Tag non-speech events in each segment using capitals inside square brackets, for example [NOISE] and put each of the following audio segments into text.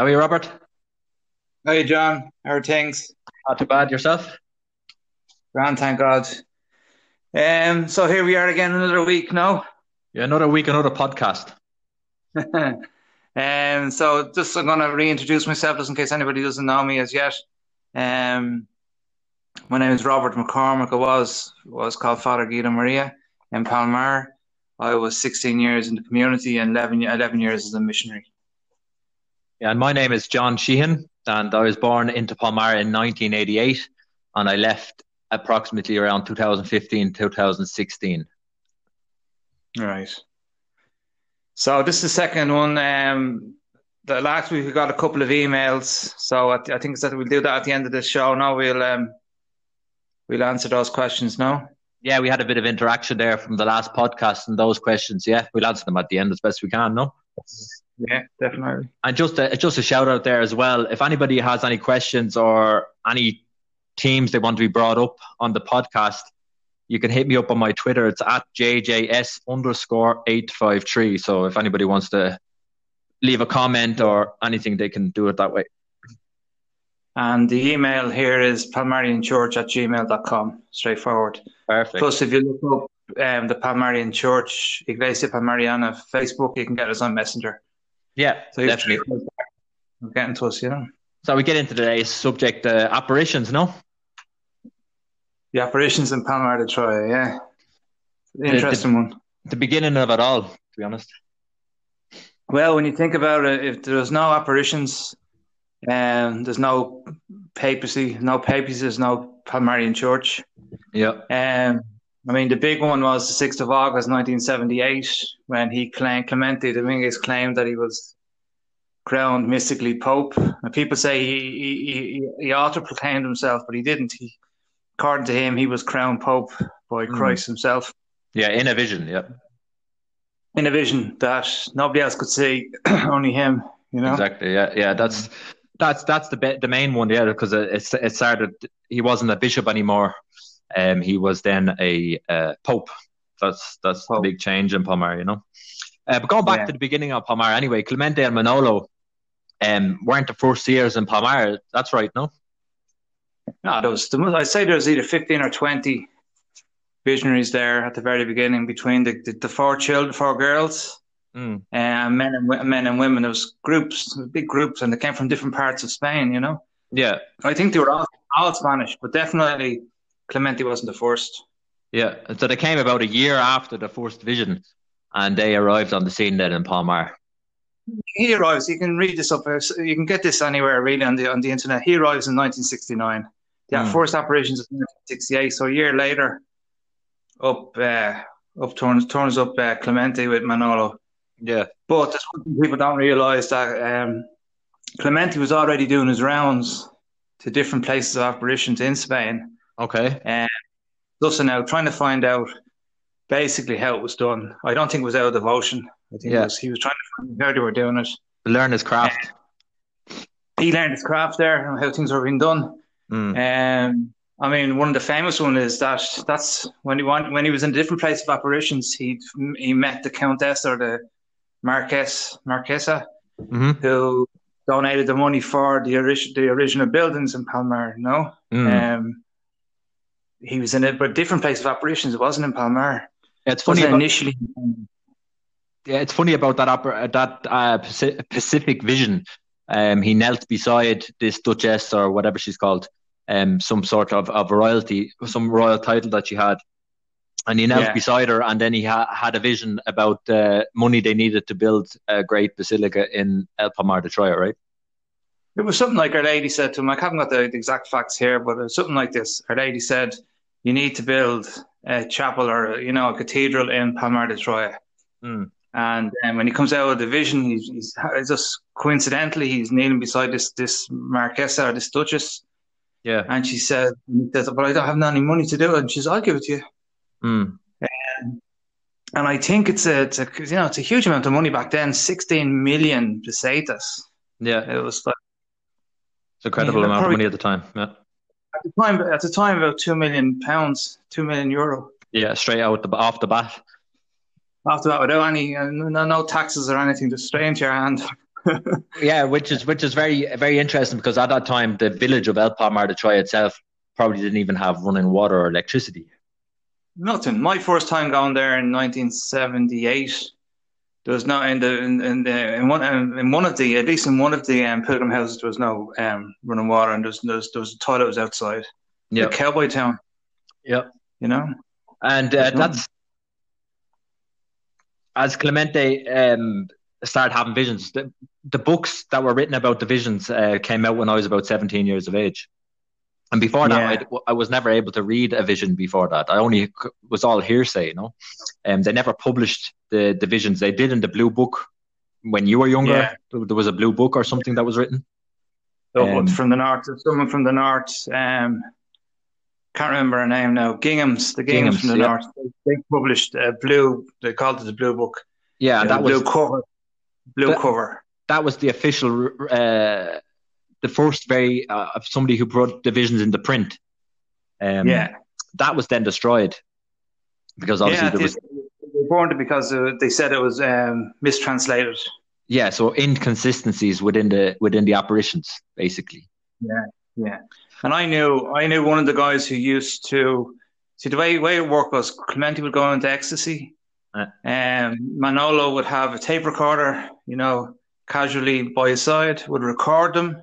How are you, Robert? Hey, John. How are things? Not too bad. Yourself? Grand, thank God. Um, so here we are again, another week now. Yeah, another week, another podcast. [LAUGHS] um, so just I'm going to reintroduce myself just in case anybody doesn't know me as yet. Um, my name is Robert McCormick. I was was called Father Guido Maria in Palmar. I was 16 years in the community and 11, 11 years as a missionary. Yeah, and my name is John Sheehan, and I was born into Palmar in 1988, and I left approximately around 2015, 2016. Right. So this is the second one. Um, the last week we got a couple of emails, so I, th- I think that we'll do that at the end of the show. Now we'll um, we'll answer those questions now. Yeah, we had a bit of interaction there from the last podcast, and those questions, yeah, we'll answer them at the end as best we can. No. Yeah, definitely. And just a, just a shout out there as well. If anybody has any questions or any teams they want to be brought up on the podcast, you can hit me up on my Twitter. It's at JJS underscore 853. So if anybody wants to leave a comment or anything, they can do it that way. And the email here is palmarianchurch at gmail.com. Straightforward. Perfect. Plus, if you look up um, the Palmarian Church, Iglesia Palmariana Facebook, you can get us on Messenger. Yeah, So definitely. getting to us, you know. So we get into today's subject, uh, apparitions, no? The apparitions in Palmar de Troya, yeah. Interesting one. The beginning of it all, to be honest. Well, when you think about it, if there's no apparitions, um, there's no papacy, no papacy, there's no Palmarian Church. Yeah. Um, I mean, the big one was the 6th of August 1978 when he claimed, Clemente Dominguez claimed that he was crowned mystically Pope. And people say he, he, he, he auto proclaimed himself, but he didn't. He, according to him, he was crowned Pope by Mm. Christ himself Yeah, in a vision, yeah. in a vision that nobody else could see, [CLEARS THROAT] only him, you know? Exactly. Yeah, yeah. That's that's that's the be- the main one. Yeah, because it it's- it started. He wasn't a bishop anymore. Um, he was then a uh, pope. That's that's Pope. the big change in Palmar, you know. Uh, but going back Yeah. to the beginning of Palmar, anyway, Clemente and Manolo um, weren't the first years in Palmar. That's right, no? No, there was, was- I'd say there was either 15 or 20 visionaries there at the very beginning between the, the, the four children, four girls, Mm. and men and men and women. There was groups, big groups, and they came from different parts of Spain. You know, Yeah, I think they were all, all Spanish, but definitely Clemente wasn't the first. yeah. So they came about a year after the first vision, and they arrived on the scene then in Palmar. He arrives. You can read this up. uh, You can get this anywhere really on the on the internet. He arrives in 1969. The Hmm. first apparitions is 1968. So a year later, up uh, up turns turns up uh, Clemente with Manolo. Yeah, But there's one people don't realise that um, Clemente was already doing his rounds to different places of apparitions in Spain. Okay. And thus now trying to find out basically how it was done. I don't think it was out of devotion. I think Yeah. it was, he was trying to find out how they were doing it. Learn his craft. He learned his craft there and how things were being done. Mm. Um, I mean, one of the famous one is that that's when he went, when he was in a different place of apparitions. He he met the countess or the marquess marquesa hmm who donated the money for the original the original buildings in Palmar. No, Mm. um, he was in a but different place of apparitions. It wasn't in Palmar. It's funny wasn't about, initially. yeah, it's funny about that opera, that uh, Pacific Vision. Um, he knelt beside this duchess or whatever she's called, um, some sort of, of royalty, some royal title that she had, and he knelt Yeah. beside her, and then he ha- had a vision about the money they needed to build a great basilica in El Palmar de Troya, right? It was something like Our Lady said to him. I haven't got the exact facts here, but it was something like this. Our Lady said, "You need to build a chapel or you know a cathedral in Palmar de Troya." Mm. And um, when he comes out of the vision, he's, he's just coincidentally he's kneeling beside this this marquesa or this duchess, Yeah. and she said, says, "But I don't have any money to do it." And she says, "I'll give it to you." Mm. And I think it's a, it's a you know it's a huge amount of money back then, sixteen million pesetas. Yeah. It was like It's incredible Yeah, amount probably- of money at the time. Yeah. At the time at the time about two million pounds, two million euro. Yeah, straight out the off the bat. After that, without any uh, no, no taxes or anything, just straight into your hand. [LAUGHS] yeah, which is which is very very interesting because at that time the village of El Palmar de Troy itself probably didn't even have running water or electricity. Nothing. My first time going there in 1978, there was no in the in, in the in one in one of the at least in one of the um, pilgrim houses there was no um, running water and there's there was, there was a toilet was outside. Yeah, cowboy town. Yeah, you know, and uh, that's as Clemente um, started having visions. The, the books that were written about the visions uh, came out when I was about 17 years of age. And before that, yeah. I, I, was never able to read a vision before that. I only was all hearsay, you know. And um, they never published the, the visions. They did in the blue book when you were younger. Yeah. There was a blue book or something that was written. Um, from the north, someone from the north. Um, can't remember her name now. Gingham's, the Gingham's, Gingham's from the yeah. north. They, published a blue. They called it the blue book. Yeah, that blue was cover. Blue cover. That was the official. Uh, the first very uh, of somebody who brought divisions into print. Um, yeah, that was then destroyed because obviously yeah, there was. They burned it because uh, they said it was um, mistranslated. Yeah, so inconsistencies within the within the apparitions, basically. Yeah, yeah. And I knew I knew one of the guys who used to see the way way it worked was Clemente would go into ecstasy, uh. and um, Manolo would have a tape recorder, you know, casually by his side, would record them,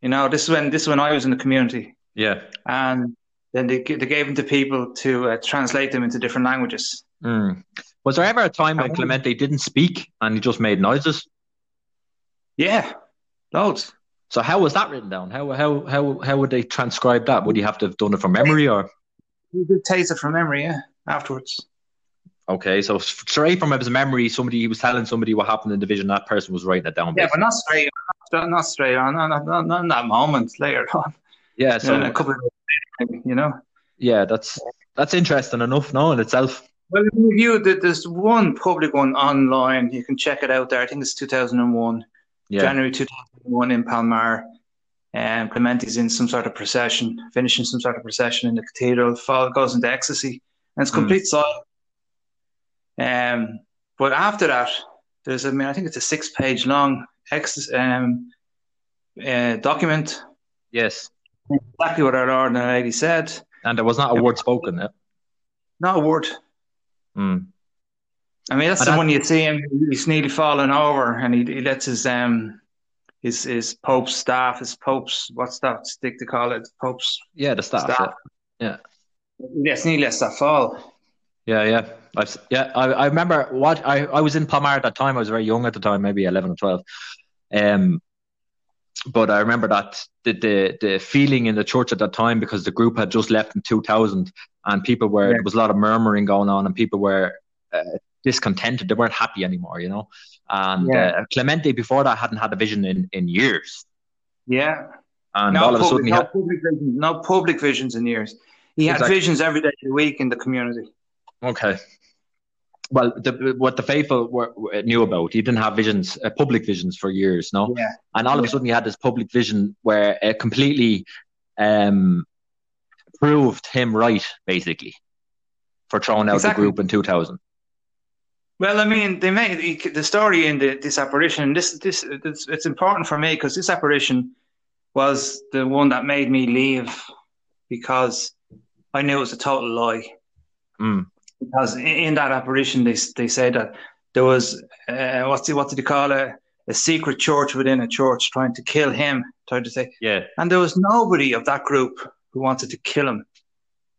you know, this is when this is when I was in the community. Yeah. And then they they gave them to people to uh, translate them into different languages. Mm. Was there ever a time when Clemente didn't speak and he just made noises? Yeah, loads. So how was that written down? How how how how would they transcribe that? Would you have to have done it from memory or? You could taste it from memory, yeah. Afterwards. Okay, so straight from his memory, somebody he was telling somebody what happened in the vision. That person was writing it down. Yeah, but not straight, not straight on, not, not, not in that moment. Later on. Yeah, [LAUGHS] so a couple of days, you know. Yeah, that's that's interesting enough, no, in itself. Well, you there's one public one online. You can check it out there. I think it's 2001, yeah. January 2001 in Palmar. And Clemente's in some sort of procession, finishing some sort of procession in the cathedral. Fall goes into ecstasy, and it's hmm. complete mm. silence um, but after that, there's I mean I think it's a six page long ex um, uh, document. Yes, exactly what our Lord and our Lady said. And there was not a word spoken. Yeah? Not a word. Mm. I mean, that's and the one you see him. He's nearly falling over, and he, he lets his um his his Pope's staff, his Pope's what's that stick to call it? Pope's yeah, the staff. staff. Yeah. yeah. Yes, nearly lets that fall. Yeah, yeah. I've, yeah, I, I remember what I, I was in Palmar at that time. I was very young at the time, maybe 11 or 12. Um, but I remember that the, the, the feeling in the church at that time because the group had just left in 2000 and people were, yeah. there was a lot of murmuring going on and people were uh, discontented. They weren't happy anymore, you know. And yeah. uh, Clemente before that hadn't had a vision in, in years. Yeah. And no all of a sudden, no, had, public visions, no public visions in years. He had exactly. visions every day of the week in the community. Okay. Well, the, what the faithful were, knew about, he didn't have visions, uh, public visions for years, no. Yeah. And all of a sudden, he had this public vision where it completely um, proved him right, basically, for throwing out exactly. the group in 2000. Well, I mean, they made the story in the, this apparition. This, this, it's, it's important for me because this apparition was the one that made me leave because I knew it was a total lie. Mm because in that apparition they they said that there was uh, what's what did he call it? A secret church within a church trying to kill him trying to say. Yeah. And there was nobody of that group who wanted to kill him.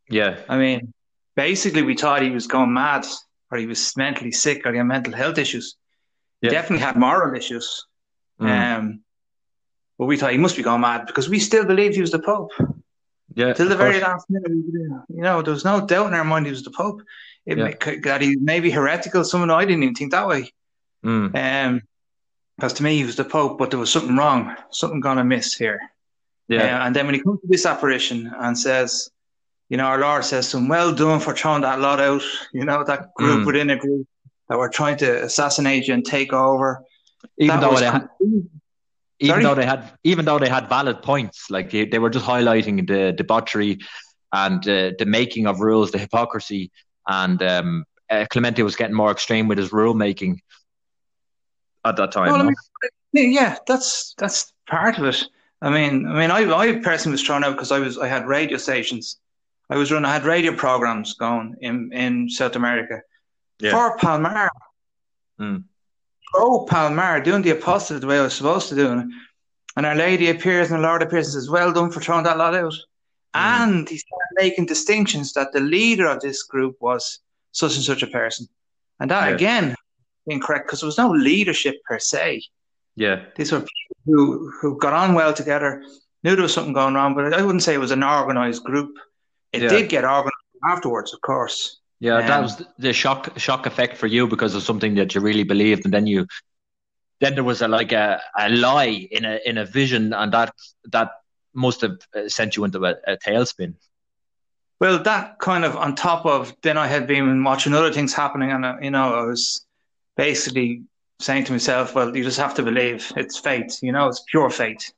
Yeah. I mean basically we thought he was going mad or he was mentally sick or he had mental health issues. He yeah. definitely had moral issues. Mm. um but we thought he must be going mad because we still believed he was the Pope yeah, till the very last minute, you know, there was no doubt in our mind he was the Pope. It yeah. may, that he may be heretical. Someone I didn't even think that way. Mm. Um, because to me he was the Pope, but there was something wrong, something gone amiss here. Yeah. Uh, and then when he comes to this apparition and says, you know, our Lord says to him, "Well done for throwing that lot out." [LAUGHS] You know, that group mm. within a group that were trying to assassinate you and take over. Even that though had, even Sorry? though they had even though they had valid points like they, they were just highlighting the debauchery and uh, the making of rules the hypocrisy and um, uh, Clemente was getting more extreme with his rule making at that time. Well, I mean, yeah, that's that's part of it. I mean, I mean, I, I personally was thrown out because I was I had radio stations. I was running. I had radio programs going in in South America Yeah. for Palmar. Mm. Pro Palmar, doing the apostle the way I was supposed to do. And, and Our Lady appears and the Lord appears and says, "Well done for throwing that lot out." Mm. And he started making distinctions that the leader of this group was such and such a person, and that Yeah. again incorrect because there was no leadership per se. Yeah, These were people who, who got on well together, knew there was something going on, but I wouldn't say it was an organized group. It Yeah. did get organized afterwards, of course. Yeah. that Um, was the shock shock effect for you because of something that you really believed, and then you then there was a like a, a lie in a in a vision, and that that must have uh, sent you into a, a tailspin. Well, that kind of on top of then I had been watching other things happening, and uh, you know I was basically saying to myself, "Well, you just have to believe it's fate. You know, it's pure fate."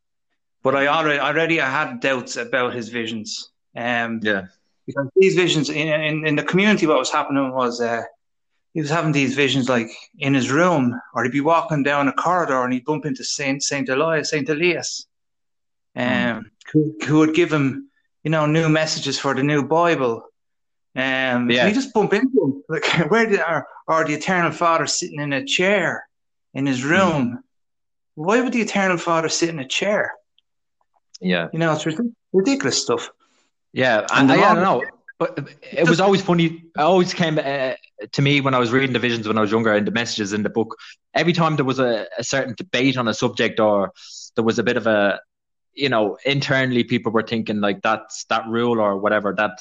But I already already I had doubts about his visions. Um, Yeah, because these visions in, in, in the community, what was happening was uh, he was having these visions like in his room, or he'd be walking down a corridor and he'd bump into Saint Saint Elias, Saint Elias, um, who, who would give him, you know, new messages for the new Bible. Um, Yeah. and he just bump into him, like [LAUGHS] where did our or the Eternal Father sitting in a chair in his room? Why would the Eternal Father sit in a chair? yeah. You know, it's ridiculous stuff. Yeah, And and I, I don't know, but it was always funny. It always came uh, to me when I was reading the visions when I was younger and the messages in the book. Every time there was a, a certain debate on a subject or there was a bit of a, you know, internally people were thinking like that's that rule or whatever that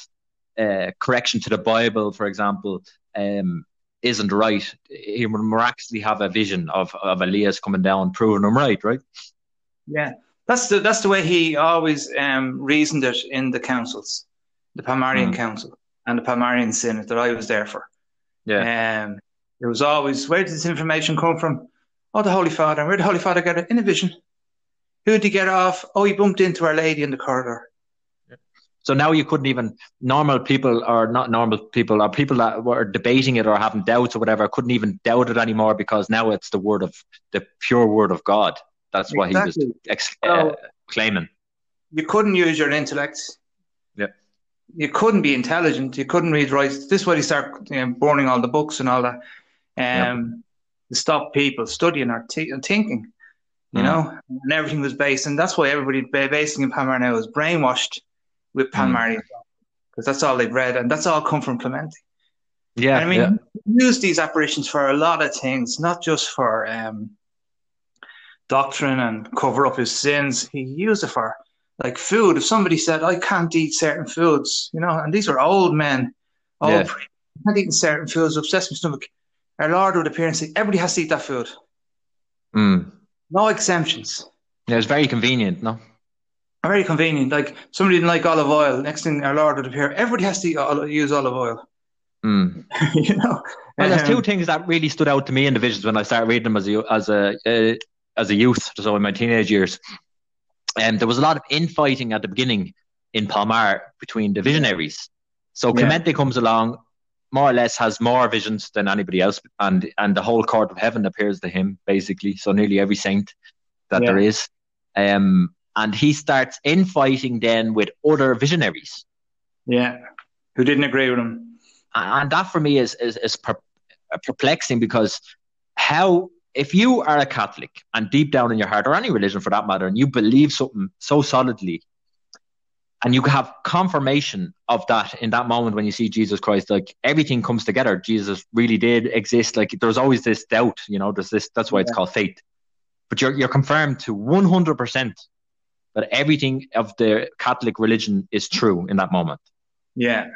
uh, correction to the Bible, for example, um, isn't right. He would miraculously have a vision of of Elias coming down, proving him right, right? Yeah, that's the that's the way he always um, reasoned it in the councils, the Palmarian Mm. Council and the Palmarian Synod that I was there for. Yeah, Um, it was always where did this information come from? Oh, the Holy Father. Where did the Holy Father get it? In a vision. Who did he get off? Oh, he bumped into Our Lady in the corridor. So now you couldn't even normal people or not normal people or people that were debating it or having doubts or whatever couldn't even doubt it anymore because now it's the word of the pure word of God. That's what he was ex- So- uh, claiming. You couldn't use your intellect. Yeah. You couldn't be intelligent. You couldn't read right. This is why he started you know, burning all the books and all that. Um, to stop people studying or t- and thinking. You Mm. know, and everything was based, and that's why everybody basing in Palmar now is brainwashed with Mm. Because that's all they've read, and that's all come from Clemente. Yeah, And I mean, yeah, he used these apparitions for a lot of things, not just for um, doctrine and cover up his sins. He used it for like food. If somebody said, "I can't eat certain foods," you know, and these were old men, old Yeah. priests, can't eat certain foods, upsets my stomach. Our Lord would appear and say, "Everybody has to eat that food. Mm. No exemptions." yeah. It's very convenient, no? Very convenient. Like somebody didn't like olive oil. Next thing our Lord would appear, everybody has to eat, use olive oil. Mm. [LAUGHS] you know. Well, there's two Um, things that really stood out to me in the visions when I started reading them as a as a uh, as a youth, so in my teenage years. And there was a lot of infighting at the beginning in Palmar between the visionaries. So Yeah. Clemente comes along, more or less has more visions than anybody else, and and the whole court of heaven appears to him basically. So nearly every saint that Yeah. there is, um, and he starts infighting then with other visionaries. Yeah. Who didn't agree with him? and that for me is is, is per- perplexing because how if you are a Catholic and deep down in your heart, or any religion for that matter, and you believe something so solidly, and you have confirmation of that in that moment when you see Jesus Christ, like everything comes together. Jesus really did exist. Like there's always this doubt, you know. There's this. That's why it's Yeah. called faith. But you're you're confirmed to 100 percent that everything of the Catholic religion is true in that moment. Yeah.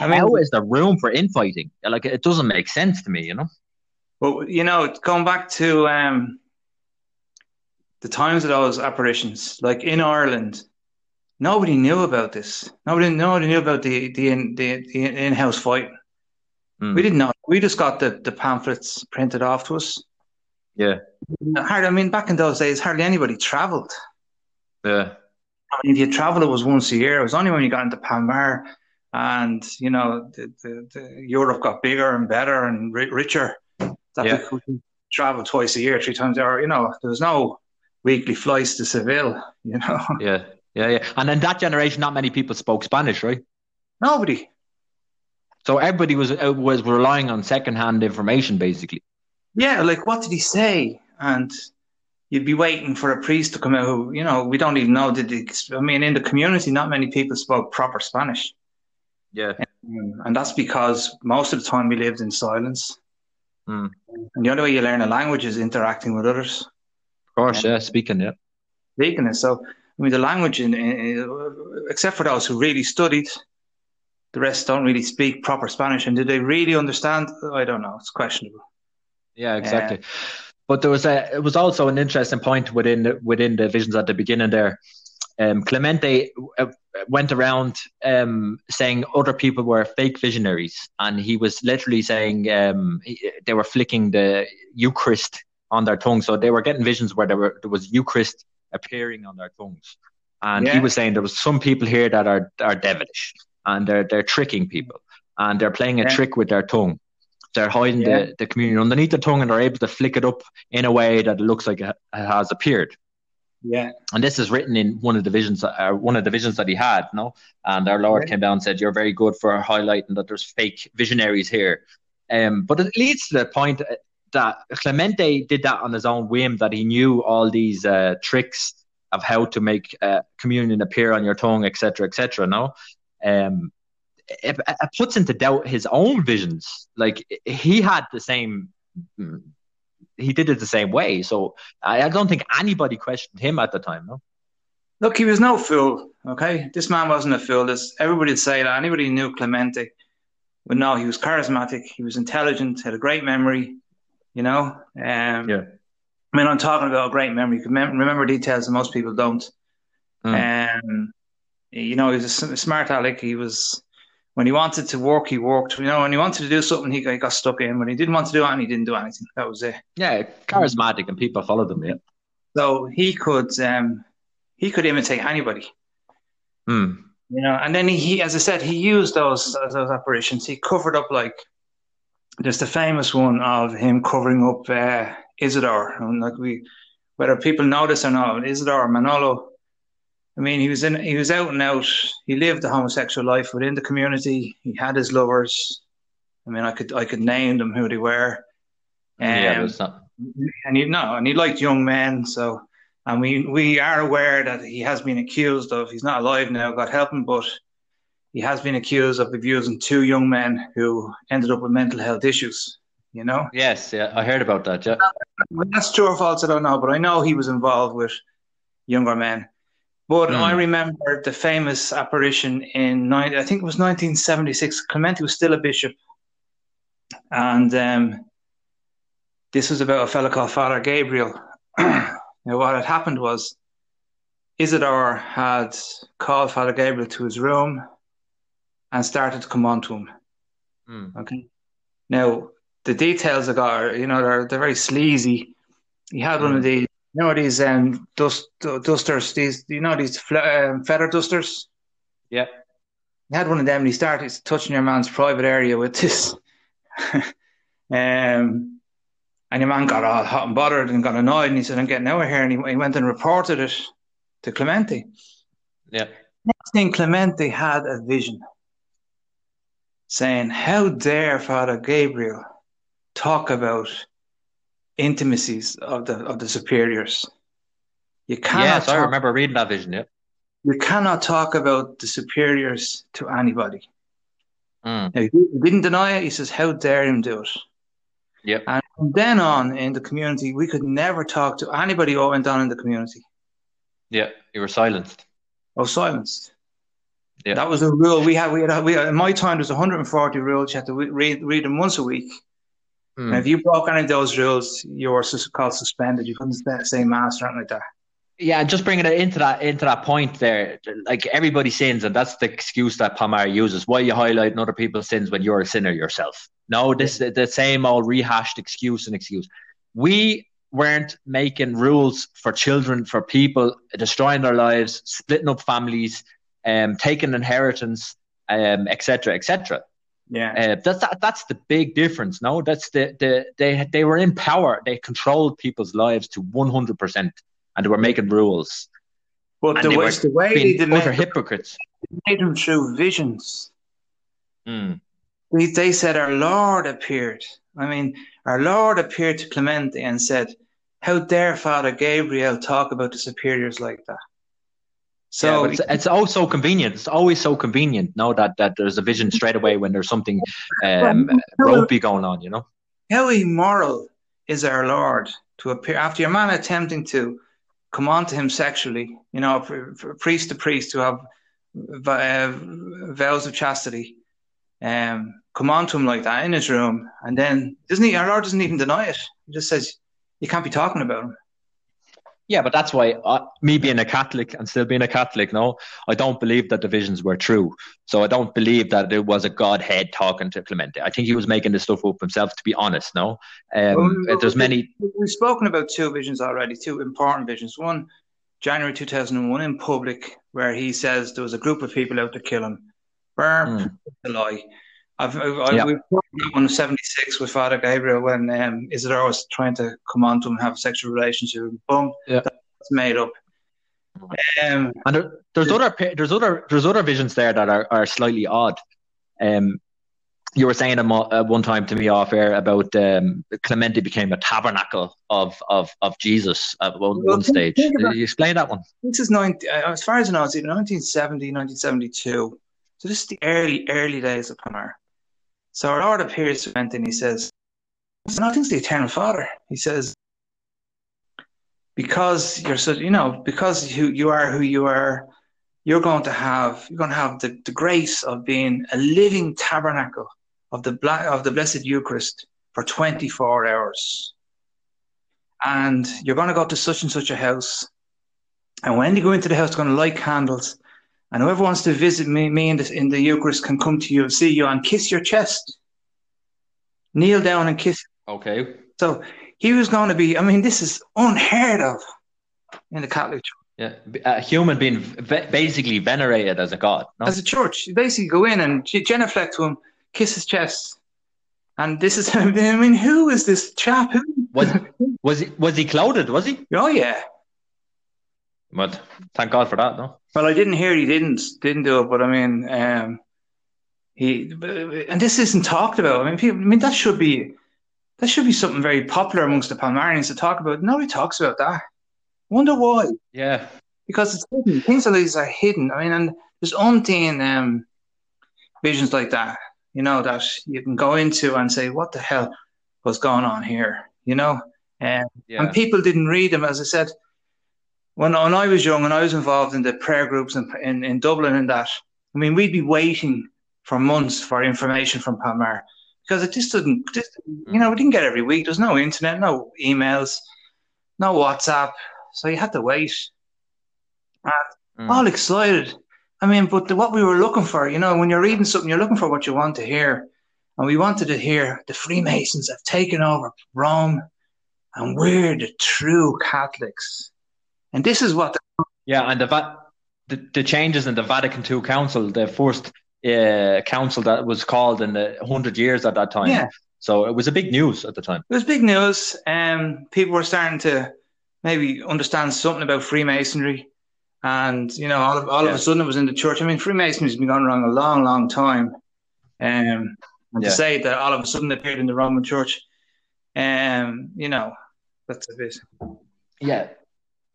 I mean, How is there room for infighting? Like it doesn't make sense to me, you know. Well, you know, going back to um, the times of those apparitions, like in Ireland, nobody knew about this. Nobody, nobody knew about the the in, the, the in-house fight. Mm. We didn't know. We just got the, the pamphlets printed off to us. Yeah, Hardly, I mean, back in those days, hardly anybody travelled. yeah, I mean, if you travel, it was once a year. It was only when you got into Palmar and, you know, the, the, the Europe got bigger and better and ri- richer that Yeah. we, could, travel twice a year, three times, or you know, there was no weekly flights to Seville. [LAUGHS] You know. Yeah, yeah, yeah. And in that generation, not many people spoke Spanish, right? Nobody. So everybody was uh, was relying on secondhand information, basically. Yeah, like what did he say? And you'd be waiting for a priest to come out who, you know, we don't even know. Did he, I mean, in the community, not many people spoke proper Spanish. Yeah. Um, and that's because most of the time we lived in silence. Mm. And the only way you learn a language is interacting with others. Of course, yeah, speaking, yeah. Speaking it. So, I mean, the language, in, in, except for those who really studied, the rest don't really speak proper Spanish. And do they really understand? I don't know. It's questionable. Yeah, exactly. Uh, but there was a, it was also an interesting point within the, within the visions at the beginning there. Um, Clemente uh, went around um, saying other people were fake visionaries, and he was literally saying um, he, they were flicking the Eucharist on their tongue, so they were getting visions where there were there was Eucharist appearing on their tongues, and yeah. he was saying there was some people here that are are devilish and they're they're tricking people and they're playing a yeah. trick with their tongue. They're hiding yeah. the, the communion underneath the tongue and they're able to flick it up in a way that it looks like it has appeared. Yeah. And this is written in one of the visions, uh, one of the visions that he had, no? And our Lord yeah. came down and said, You're very good for highlighting that there's fake visionaries here. Um, but it leads to the point that Clemente did that on his own whim, that he knew all these uh, tricks of how to make uh, communion appear on your tongue, etc., etc. no? Um, it, it puts into doubt his own visions. Like he had the same mm, he did it the same way. So I, I, don't think anybody questioned him at the time. No. Look, he was no fool. Okay, this man wasn't a fool. This everybody would say that. Anybody who knew Clemente would know he was charismatic. He was intelligent. Had a great memory. You know. Um, yeah. I mean, I'm talking about a great memory. You can remember details that most people don't. Mm. Um, you know, he was a smart aleck. He was when he wanted to work, he worked. You know, when he wanted to do something, he got, he got stuck in. When he didn't want to do anything, he didn't do anything. That was it. Yeah, charismatic, and people followed him. Yeah. So he could, um, he could imitate anybody. Hmm. You know, and then he, he, as I said, he used those those apparitions. He covered up like there's the famous one of him covering up uh, Isidore, and like we, whether people know this or not, Isidore Manolo I mean, he was in, he was out and out. He lived the homosexual life within the community. He had his lovers. I mean, I could, I could name them who they were. Um, yeah, it's not. And he no, and he liked young men. So, and we we are aware that he has been accused of. He's not alive now, God help him, but he has been accused of abusing two young men who ended up with mental health issues. You know. Yes, yeah, I heard about that. Yeah, that's true or false. I don't know, but I know he was involved with younger men. But mm. I remember the famous apparition in I think it was 1976. Clemente was still a bishop, and um, this was about a fellow called Father Gabriel. [CLEARS THROAT] now, what had happened was Isidore had called Father Gabriel to his room and started to come on to him. Mm. Okay. Now the details I got, you know, they're they're very sleazy. He had mm. one of hmm. these you know these um dust dusters, these you know these um, feather dusters. Yeah, he had one of them, and he started touching your man's private area with this. [LAUGHS] um, and your man got all hot and bothered and got annoyed, and he said, "I'm getting out of here." And he, he went and reported it to Clemente. Yeah. Next thing, Clemente had a vision saying, "How dare Father Gabriel talk about intimacies of the of the superiors. You cannot. Yes, talk, I remember reading that vision. Yeah. You cannot talk about the superiors to anybody. Mm. Now, he didn't deny it. He says, "How dare him do it?" Yep. And from then on in the community, we could never talk to anybody what went on in the community. Yeah, you were silenced. Oh, silenced. Yeah. That was a rule we had. We had. We had in my time, there was 140 rules. You had to read read them once a week. Mm. if you broke any of those rules, you were called suspended. You couldn't say mass or anything like that. Yeah, just bringing it into that into that point there, like everybody sins, and that's the excuse that Palmar uses. Why are you highlighting other people's sins when you're a sinner yourself? No, this is the same old rehashed excuse and excuse. We weren't making rules for children, for people, destroying their lives, splitting up families, um, taking inheritance, um, etc., etc. Yeah. Uh, that's that, that's the big difference. No, that's the the they they were in power. They controlled people's lives to one hundred percent, and they were making rules. But the were the way they utter made, hypocrites. made them through visions. Mm. They, they said our Lord appeared. I mean, our Lord appeared to Clemente and said, "How dare Father Gabriel talk about the superiors like that?" So So yeah, it's, it's always so convenient. It's always so convenient. No, that that there's a vision straight away when there's something um, ropey going on. You know. how immoral is our Lord to appear after your man attempting to come on to him sexually, you know, for, for priest to priest to have uh, vows of chastity, um, come on to him like that in his room, and then doesn't he? Our Lord doesn't even deny it. He just says you can't be talking about him. Yeah, but that's why uh, me being a Catholic and still being a Catholic, no, I don't believe that the visions were true. So I don't believe that it was a Godhead talking to Clemente. I think he was making this stuff up himself. To be honest, no. Um, Well, there's many. We've spoken about two visions already, two important visions. One, January 2001 in public, where he says there was a group of people out to kill him. Burp, Mm. a lie. I've, I've, Yeah. we've one 76 with Father Gabriel when um, Isidore was trying to come on to him and have a sexual relationship. Boom, Yeah. that's made up. Um, And there, there's other there's other there's other visions there that are, are slightly odd. Um, you were saying uh, one time to me off air about um, Clemente became a tabernacle of of of Jesus at one, Well, one stage. about- you explain that one? this is 90, uh, as far as I know, it's either 1970, 1972. So this is the early, early days of Palmar. So our Lord appears to Clement and he says, Nothing's the eternal Father. He says, because you're so, you know, because you, you are who you are, you're going to have, you're going to have the, the grace of being a living tabernacle of the black, of the Blessed Eucharist for 24 hours. And you're going to go to such and such a house and when you go into the house, they're going to light candles. And whoever wants to visit me, me in, the, in the Eucharist can come to you, see you, and kiss your chest. Kneel down and kiss. Okay. So he was going to be, I mean, this is unheard of in the Catholic Church. Yeah, a human being v- basically venerated as a god. No? As a church, you basically go in and ge- genuflect to him, kiss his chest. And this is, [LAUGHS] I mean, who is this chap? Who? Was was he was he clouded? Was he? Oh, yeah. But thank God for that. No. Well, I didn't hear he didn't didn't do it, but I mean, um, he and this isn't talked about. I mean, people, I mean that should be that should be something very popular amongst the Palmarians to talk about. Nobody talks about that. Wonder why? Yeah. Because it's hidden. Things like these are hidden. I mean, and there's umpteen um, visions like that, you know, that you can go into and say, "What the hell was going on here?" You know, um, Yeah. and people didn't read them. As I said, when when I was young and I was involved in the prayer groups in, in, in Dublin and that, I mean, we'd be waiting for months for information from Palmar because it just didn't, just, you know, we didn't get every week. There's no internet, no emails, no WhatsApp, so you had to wait. Mm. All excited. I mean, but the, what we were looking for, you know, when you're reading something, you're looking for what you want to hear. And we wanted to hear the Freemasons have taken over Rome and we're the true Catholics. And this is what the, Yeah, and the, Va- the the changes in the Vatican II Council, the first uh, council that was called in the hundred years at that time. Yeah. So it was a big news at the time. it was big news. Um, people were starting to maybe understand something about Freemasonry. And, you know, all of, all of a sudden it was in the church. I mean, Freemasonry's been going around a long, long time. Um, and Yeah. to say that all of a sudden it appeared in the Roman church, um, you know, that's a bit. Yeah.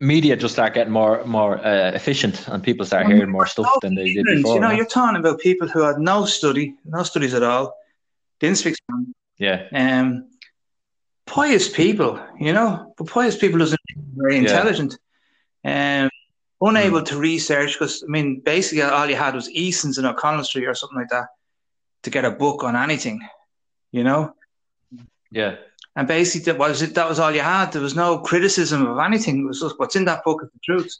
Media just start getting more more uh, efficient, and people start hearing more stuff than they did before. You know, no? you're talking about people who had no study, no studies at all, didn't speak Spanish. Yeah, Um, pious people, you know, but pious people doesn't very Yeah. Intelligent. Um, unable to research because I mean, basically all you had was Eason's and O'Connell Street or something like that to get a book on anything, you know. yeah, And basically, that was it. That was all you had. There was no criticism of anything. It was just what's in that book is the truth.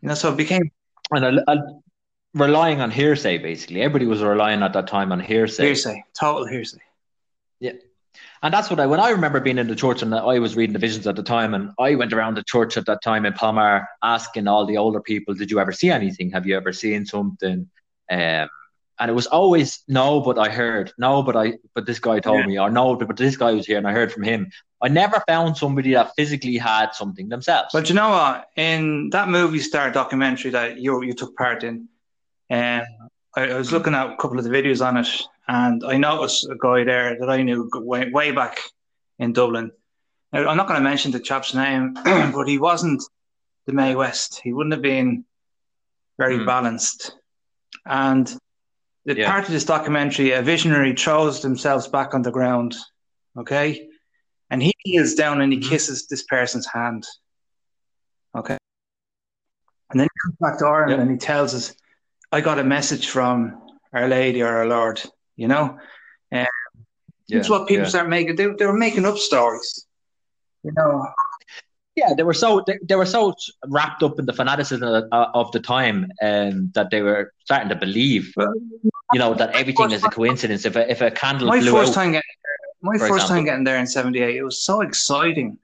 You know, so it became and a, a, relying on hearsay basically. Everybody was relying at that time on hearsay. hearsay, total hearsay. Yeah. And that's what I, when I remember being in the church and I was reading the visions at the time, and I went around the church at that time in Palmar asking all the older people, Did you ever see anything? Have you ever seen something? Um, and it was always no, but I heard no, but I but this guy told Yeah. me or no, but this guy was here and I heard from him. I never found somebody that physically had something themselves. But you know what? In that movie star documentary that you you took part in, um, I, I was looking at a couple of the videos on it, and I noticed a guy there that I knew way, way back in Dublin. Now, I'm not going to mention the chap's name, [CLEARS THROAT] but he wasn't the Mae West. He wouldn't have been very Hmm. balanced. And the Yeah. part of this documentary, a visionary throws themselves back on the ground, okay, and he kneels down and he Mhm. kisses this person's hand, okay, and then he comes back to Ireland Yeah. and he tells us, "I got a message from Our Lady or Our Lord," you know. yeah, That's what people start making. They, they were making up stories, you know. yeah, they were so they, they were so wrapped up in the fanaticism of, of the time, um, that they were starting to believe, Well, you know, that everything is a coincidence. If a, if a candle my blew first out, time getting there, my for first time getting there in '78, it was so exciting.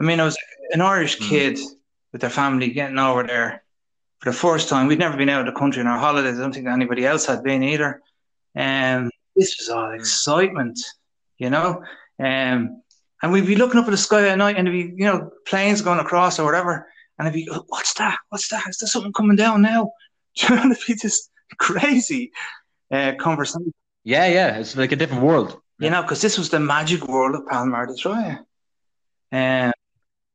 I mean, I was an Irish Mm. kid with their family getting over there for the first time. We'd never been out of the country in our holidays. I don't think anybody else had been either. Um, this was all excitement, you know. Um, and we'd be looking up at the sky at night, and there'd be you know planes going across or whatever, and I'd be, what's that? What's that? Is there something coming down now? Do you know, it'd be just crazy uh, conversation. yeah, yeah, it's like a different world. You know, because this was the magic world of Palmar de Troya. Um,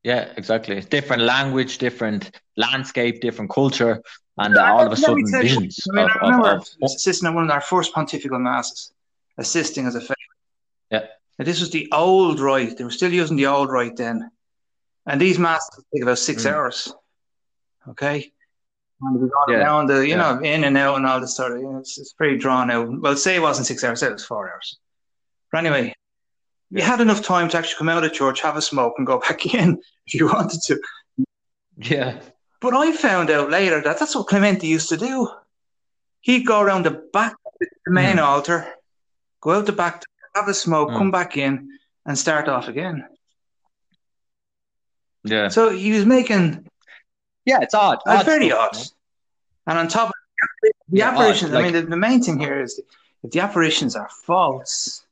Yeah, exactly. Different language, different landscape, different culture, and uh, all of a sudden visions I mean, of, I remember of, of, assisting at one of our first pontifical masses, assisting as a favor. Yeah. Now, this was the old rite. They were still using the old rite then. And these masses take about six Mm. hours. Okay. And we got Yeah, down the, you yeah. know, in and out and all this sort of, you know, it's, it's pretty drawn out. Well, say it wasn't six hours, it was four hours. But anyway, you had enough time to actually come out of church, have a smoke, and go [LAUGHS] back in if you wanted to. yeah, But I found out later that that's what Clemente used to do. He'd go around the back of the main Hmm. altar, go out the back, have a smoke, Hmm. come back in, and start off again. yeah, So he was making yeah. It's odd. uh, very odd. And on top of the Yeah, odd, apparitions, I mean, the, the main thing here is if the apparitions are false,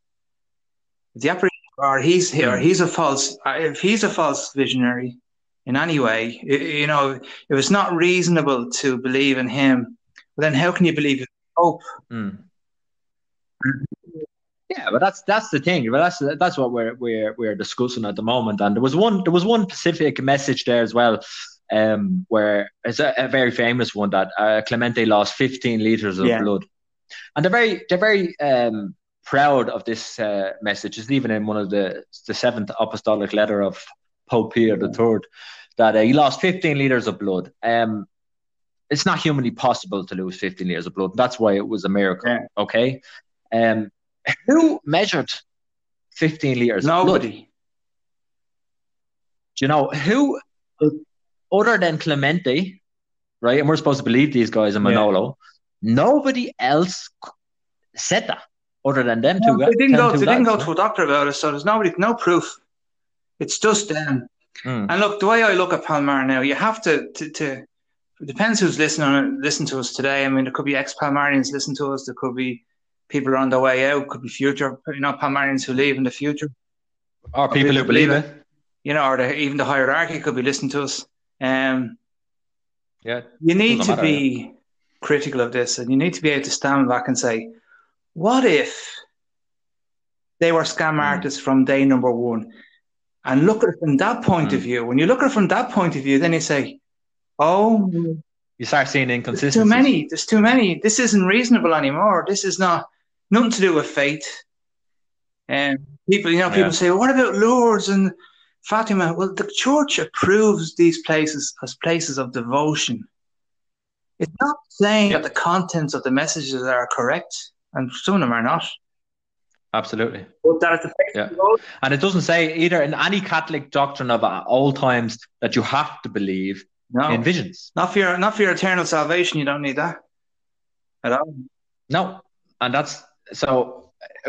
if the apparitions are he's here, Hmm. he's a false. uh, If he's a false visionary in any way, you know, if it's not reasonable to believe in him, then how can you believe in Pope? Mm. Yeah, but that's that's the thing. But that's that's what we're we're we're discussing at the moment. And there was one there was one specific message there as well, um, where it's a, a very famous one that uh, Clemente lost 15 liters of Yeah. blood, and they're very they're very um proud of this uh, message. It's even in one of the the seventh apostolic letter of Pope Peter the Third that uh, he lost 15 liters of blood. Um, it's not humanly possible to lose 15 liters of blood. That's why it was a miracle. Yeah. Okay. Um, who measured 15 liters? of blood? Nobody. Do you know who, other than Clemente, right? And we're supposed to believe these guys in Yeah. Manolo. Nobody else said that other than them No, two. they didn't go. They two didn't go to a doctor about it, so there's nobody, no proof. It's just them. Mm. And look, the way I look at Palmar now, you have to to, to it depends who's listening listen to us today. I mean, there could be ex Palmarians listen to us. There could be people on their way out. Could be future, you know, Palmarians who leave in the future. Or people who believe it. You know, or the, even the hierarchy could be listening to us. Um, Yeah. you need to matter, be critical of this, and you need to be able to stand back and say, "What if they were scam Mm. artists from day number one?" And look at it from that point of Mm. view. When you look at it from that point of view, then you say, "Oh, You start seeing inconsistencies. too many. There's too many. This isn't reasonable anymore. This is not nothing to do with fate." And people, you know, people Yeah. say, well, "What about Lourdes and Fatima?" Well, the church approves these places as places of devotion. It's not saying that the contents of the messages are correct, and some of them are not. Absolutely. But that it's a Yeah. And it doesn't say either in any Catholic doctrine of all times that you have to believe No, in visions. not for your not for your eternal salvation. You don't need that at all. No, and that's so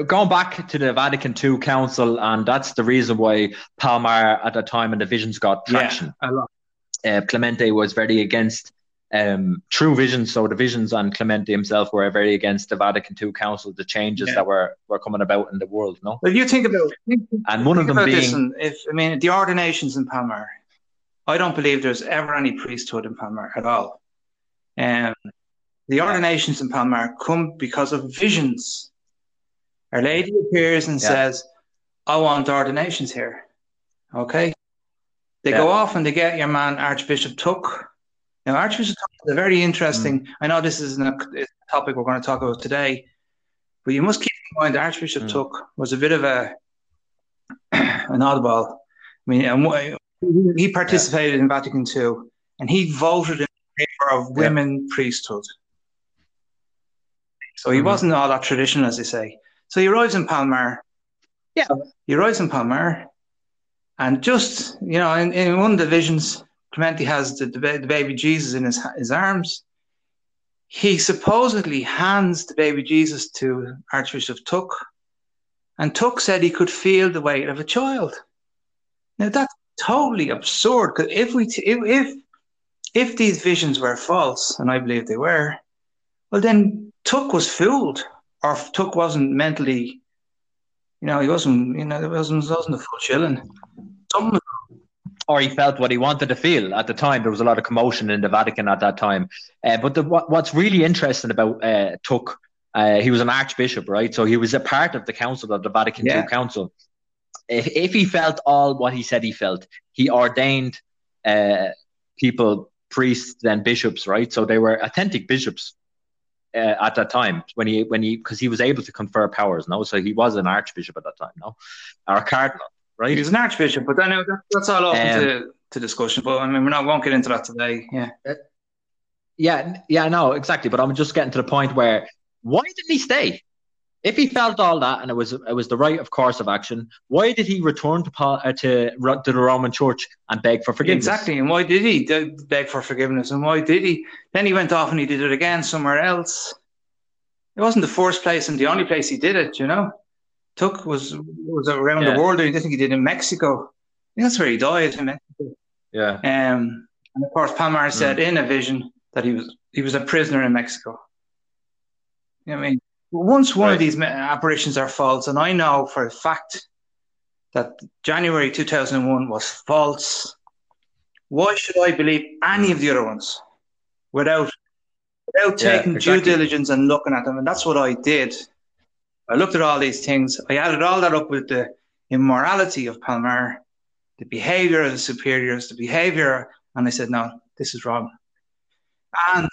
going back to the Vatican II Council, and that's the reason why Palmar at the time and the visions got traction. Yeah. Uh, Clemente was very against um, true visions. So the visions and Clemente himself were very against the Vatican II Council, the changes yeah. that were were coming about in the world. No. Well, you think about and one of them being if I mean the ordinations in Palmar. I don't believe there's ever any priesthood in Palmar at all. Um, the ordinations in Palmar come because of visions. Our Lady appears and yeah. says, I want ordinations here. Okay. They yeah. go off and they get your man Archbishop Thuc now, Archbishop Thuc is a very interesting. Mm. I know this isn't a topic we're going to talk about today, but you must keep in mind Archbishop mm. Thuc was a bit of a [CLEARS THROAT] an oddball. I mean, he participated yeah. in Vatican II, and he voted in favor of women yeah. priesthood. So he mm wasn't all that traditional, as they say. So he arrives in Palmar. Yeah, he arrives in Palmar, and just you know, in, in one of the visions, Clemente has the, the, the baby Jesus in his, his arms. He supposedly hands the baby Jesus to Archbishop Thuc, and Thuc said he could feel the weight of a child. Now that's totally absurd because if we t- if, if if these visions were false, and I believe they were, well then Thuc was fooled, or Thuc wasn't mentally, you know, he wasn't, you know, it wasn't wasn't a full chilling. Something or he felt what he wanted to feel at the time. There was a lot of commotion in the Vatican at that time. Uh, but the, what, what's really interesting about uh, Thuc, uh, he was an archbishop, right? So he was a part of the council of the Vatican yeah. II Council. If, if he felt all what he said he felt, he ordained uh, people, priests, and bishops, right? So they were authentic bishops. Uh, at that time, when he when he because he was able to confer powers, no, so he was an archbishop at that time, no, or a cardinal, right? He's an archbishop, but then that's all open um, to, to discussion. But I mean, we're not won't get into that today. Yeah. Uh, yeah, yeah, no, exactly. But I'm just getting to the point where why didn't he stay? If he felt all that and it was it was the right of course of action, why did he return to uh, to, to the Roman Church and beg for forgiveness? Exactly, and why did he beg for forgiveness? And why did he? Then he went off and he did it again somewhere else. It wasn't the first place and the only place he did it, you know. took was was around yeah. the world. I think he did in Mexico. that's where he died in Mexico. Yeah. Um, and of course, Palmar said mm. in a vision that he was he was a prisoner in Mexico. You know I mean, once one right. of these apparitions are false, and I know for a fact that January 2001 was false, why should I believe any of the other ones without without taking exactly. due diligence and looking at them? And that's what I did. I looked at all these things. I added all that up with the immorality of Palmar, the behavior of the superiors, the behavior, and I said, no, this is wrong. And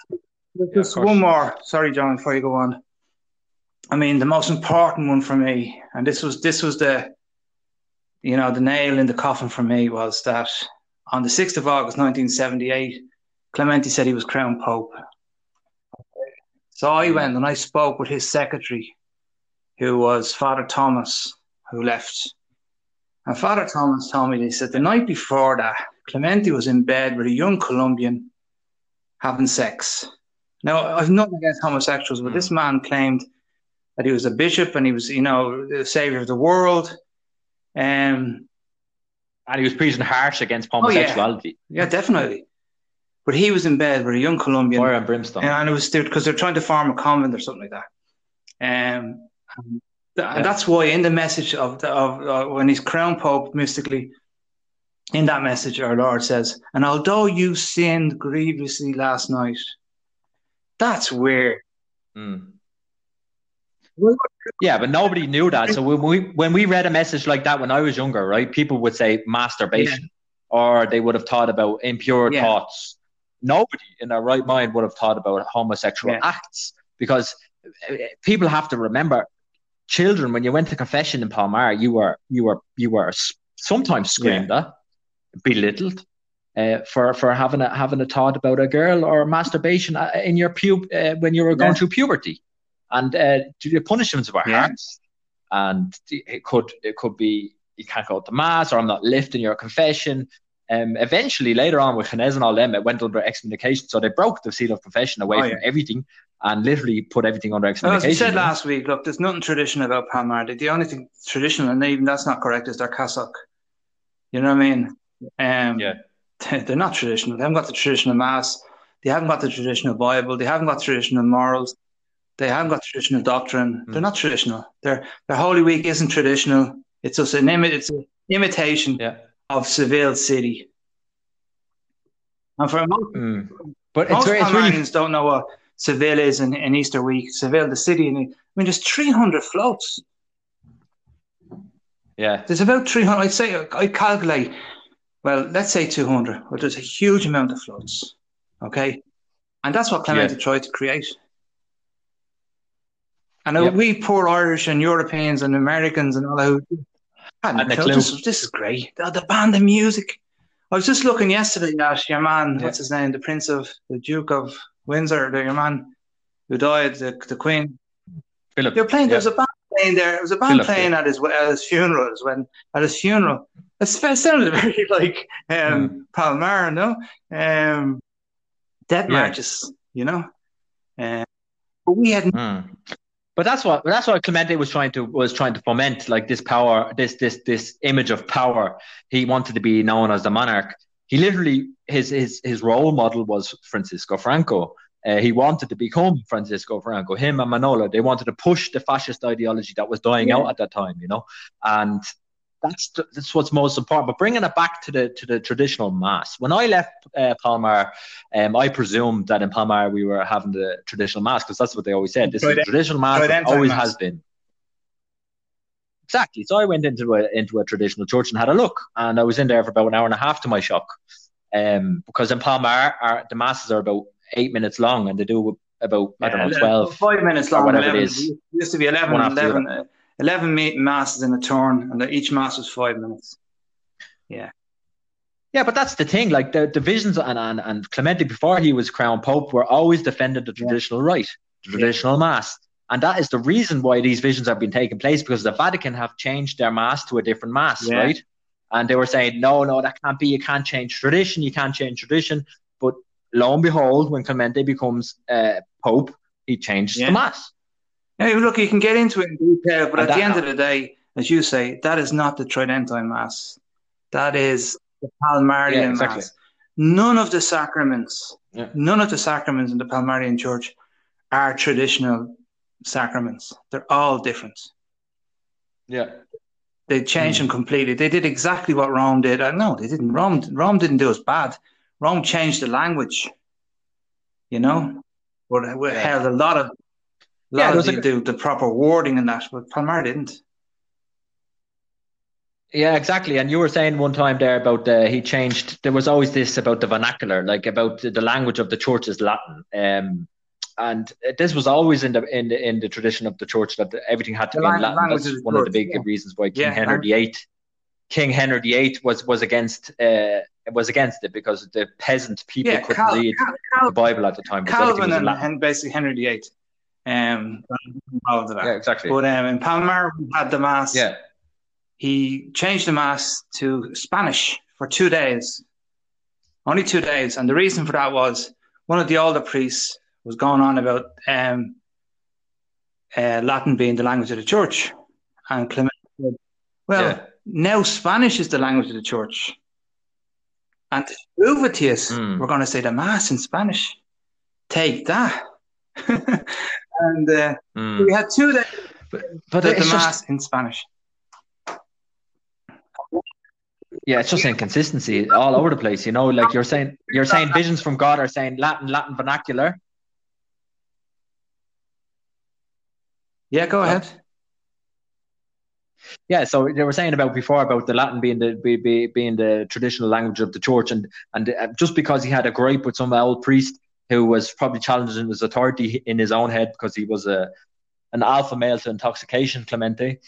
just one more. Sorry, John, before you go on. I mean, the most important one for me, and this was this was the, you know, the nail in the coffin for me was that on the sixth of August, nineteen seventy-eight, Clemente said he was crown pope. So I mm. went and I spoke with his secretary, who was Father Thomas, who left. And Father Thomas told me, he said, the night before that, Clemente was in bed with a young Colombian having sex. Now, I've nothing against homosexuals, but this mm. man claimed that he was a bishop and he was, you know, the savior of the world. Um, and he was preaching harsh against homosexuality. Oh, yeah. yeah. definitely. But he was in bed with a young Colombian. Fire and brimstone. And it was because they're trying to form a convent or something like that. Um, and yeah. that's why in the message of, the, of uh, when he's crown pope mystically, in that message, our Lord says, "And although you sinned grievously last night, that's weird." Mm. Yeah, but nobody knew that. So when we when we read a message like that when I was younger, right, people would say masturbation, yeah. or they would have thought about impure yeah. thoughts. Nobody in their right mind would have thought about homosexual yeah. acts because uh, people have to remember children when you went to confession in Palmar, you were you were you were sometimes screamed at, belittled. Uh, for for having a having a thought about a girl or masturbation uh, in your pub uh, when you were going through puberty, and uh, the punishments were yeah. hard, and it could it could be you can't go to mass or I'm not lifting your confession. Um, eventually, later on with Ginés and all them, it went under excommunication. So they broke the seal of confession away oh, from everything and literally put everything under excommunication. Well, as we said last week, look, there's nothing traditional about Palmar. The only thing traditional, and even that's not correct, is their cassock. You know what I mean? Um, yeah. [LAUGHS] They're not traditional. They haven't got the traditional mass. They haven't got the traditional Bible. They haven't got traditional morals. They haven't got traditional doctrine. Mm. They're not traditional. Their their Holy Week isn't traditional. It's just an imi- it's an imitation yeah. of Seville City. And for most, mm. but most it's it's really... don't know what Seville is in, in Easter week. Seville, the city, and I mean, there's 300 floats. Yeah, there's about 300. I'd say I calculate. Well, let's say 200. But there's a huge amount of floats. Okay, and that's what Clemente yeah. tried to create. And yep. we poor Irish and Europeans and Americans and all that. And this, this is great. The, the band, the music. I was just looking yesterday at your man. Yeah. What's his name? The Prince of the Duke of Windsor. The, your man who died. The, the Queen. Philip. They're playing. Yeah. There's a band playing there. It was a band Philip, playing yeah. at his at his funerals when at his funeral. It sounded [LAUGHS] very like um, Mm. Palmar, no? Um, dead Yeah. marches, you know. Uh, but we had Mm. But that's what that's what Clemente was trying to was trying to foment, like this power, this this this image of power. He wanted to be known as the monarch. He literally his his his role model was Francisco Franco. Uh, he wanted to become Francisco Franco. Him and Manolo, they wanted to push the fascist ideology that was dying Yeah. out at that time, you know. And that's that's what's most important. But bringing it back to the to the traditional mass. When I left uh, Palmar, um, I presumed that in Palmar we were having the traditional mass because that's what they always said. This is Trident- the traditional mass. It Tridentine always mass. has been. Exactly. So I went into a into a traditional church and had a look, and I was in there for about an hour and a half to my shock, um, because in Palmar our, the masses are about eight minutes long, and they do about I don't know Yeah, twelve. Five minutes long. whatever it 11. is. It used to be 11, One after the 11, uh, 11 meet masses in a turn, and each mass was five minutes. Yeah, Yeah, but that's the thing. Like the divisions and, and and Clemente before he was crowned pope were always defending the traditional right, the traditional mass, and that is the reason why these visions have been taking place because the Vatican have changed their mass to a different mass, Yeah. right? And they were saying, no, no, that can't be. You can't change tradition. You can't change tradition. But lo and behold, when Clemente becomes uh, pope, he changed Yeah. the mass. Now, look, you can get into it in detail, but And at the end of the day, as you say, that is not the Tridentine Mass. That is the Palmarian Yeah, exactly. Mass. None of the sacraments, Yeah. none of the sacraments in the Palmarian Church are traditional sacraments. They're all different. Yeah. They changed them completely. They did exactly what Rome did. Uh, no, they didn't. Rome, Rome didn't do us bad. Rome changed the language. You know, but we Yeah. held a lot of, Yeah, lot there of was the, a- proper wording in that, but Palmar didn't. Yeah, exactly. And you were saying one time there about uh, he changed. There was always this about the vernacular, like about the, language of the church is Latin. Um, and this was always in the in the in the tradition of the church that everything had to The be in Latin. That's one of the big yeah. reasons why King Yeah, Henry VIII, King Henry VIII was was against uh, was against it because the peasant people Yeah, couldn't Cal- read Cal- the Bible at the time. Calvin was in and, Latin. and basically Henry VIII. Um, involved in that. Yeah, exactly. But um, in Palmar, we had the mass. yeah, He changed the mass to Spanish for two days, only two days, and the reason for that was one of the older priests was going on about um, uh, Latin being the language of the church, and Clement said, "Well, Yeah. now Spanish is the language of the church." And to prove it to Mm. we're going to say the Mass in Spanish. Take that. [LAUGHS] and uh, Mm. we had two days but, but the, the it's just- Mass in Spanish. Yeah, it's just inconsistency all over the place. You know, like you're saying, you're saying visions from God are saying Latin, Latin vernacular. Yeah, go ahead. Yeah, so they were saying about before about the Latin being the be, be, being the traditional language of the church, and and uh, just because he had a gripe with some old priest who was probably challenging his authority in his own head because he was a an alpha male to intoxication, Clemente.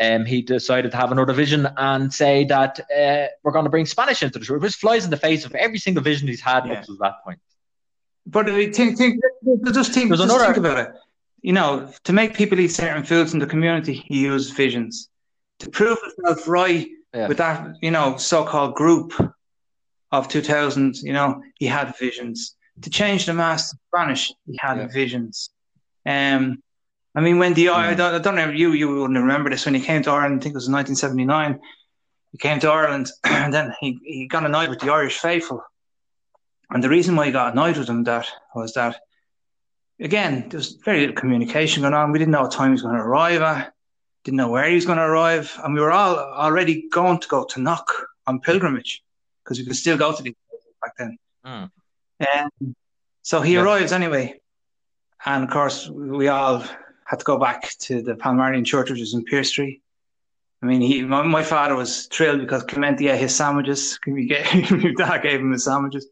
Um, he decided to have another vision and say that uh, we're going to bring Spanish into the church, which flies in the face of every single vision he's had Yeah. up to that point. But uh, think, think, just think, just another- think about it. You know, to make people eat certain foods in the community, he used visions. To prove himself right Yeah. with that, you know, so-called group of 2000, you know, he had visions. To change the mass to Spanish, he had Yeah. visions. Um, I mean, when the I don't, I don't know you you wouldn't remember this when he came to Ireland. I think it was 1979. He came to Ireland, [CLEARS THROAT] and then he, he got annoyed with the Irish faithful, And the reason why he got annoyed with them that was that again, there was very little communication going on. We didn't know what time he was going to arrive at, didn't know where he was going to arrive, and we were all already going to go to Knock on pilgrimage because we could still go to these places back then. Mm. Um, so he Yeah. arrives anyway, and of course we all had to go back to the Palmarian Church, which is in Pearse Street. I mean, he, my, my father was thrilled because Clemente ate his sandwiches. We [LAUGHS] gave, my dad gave him his sandwiches.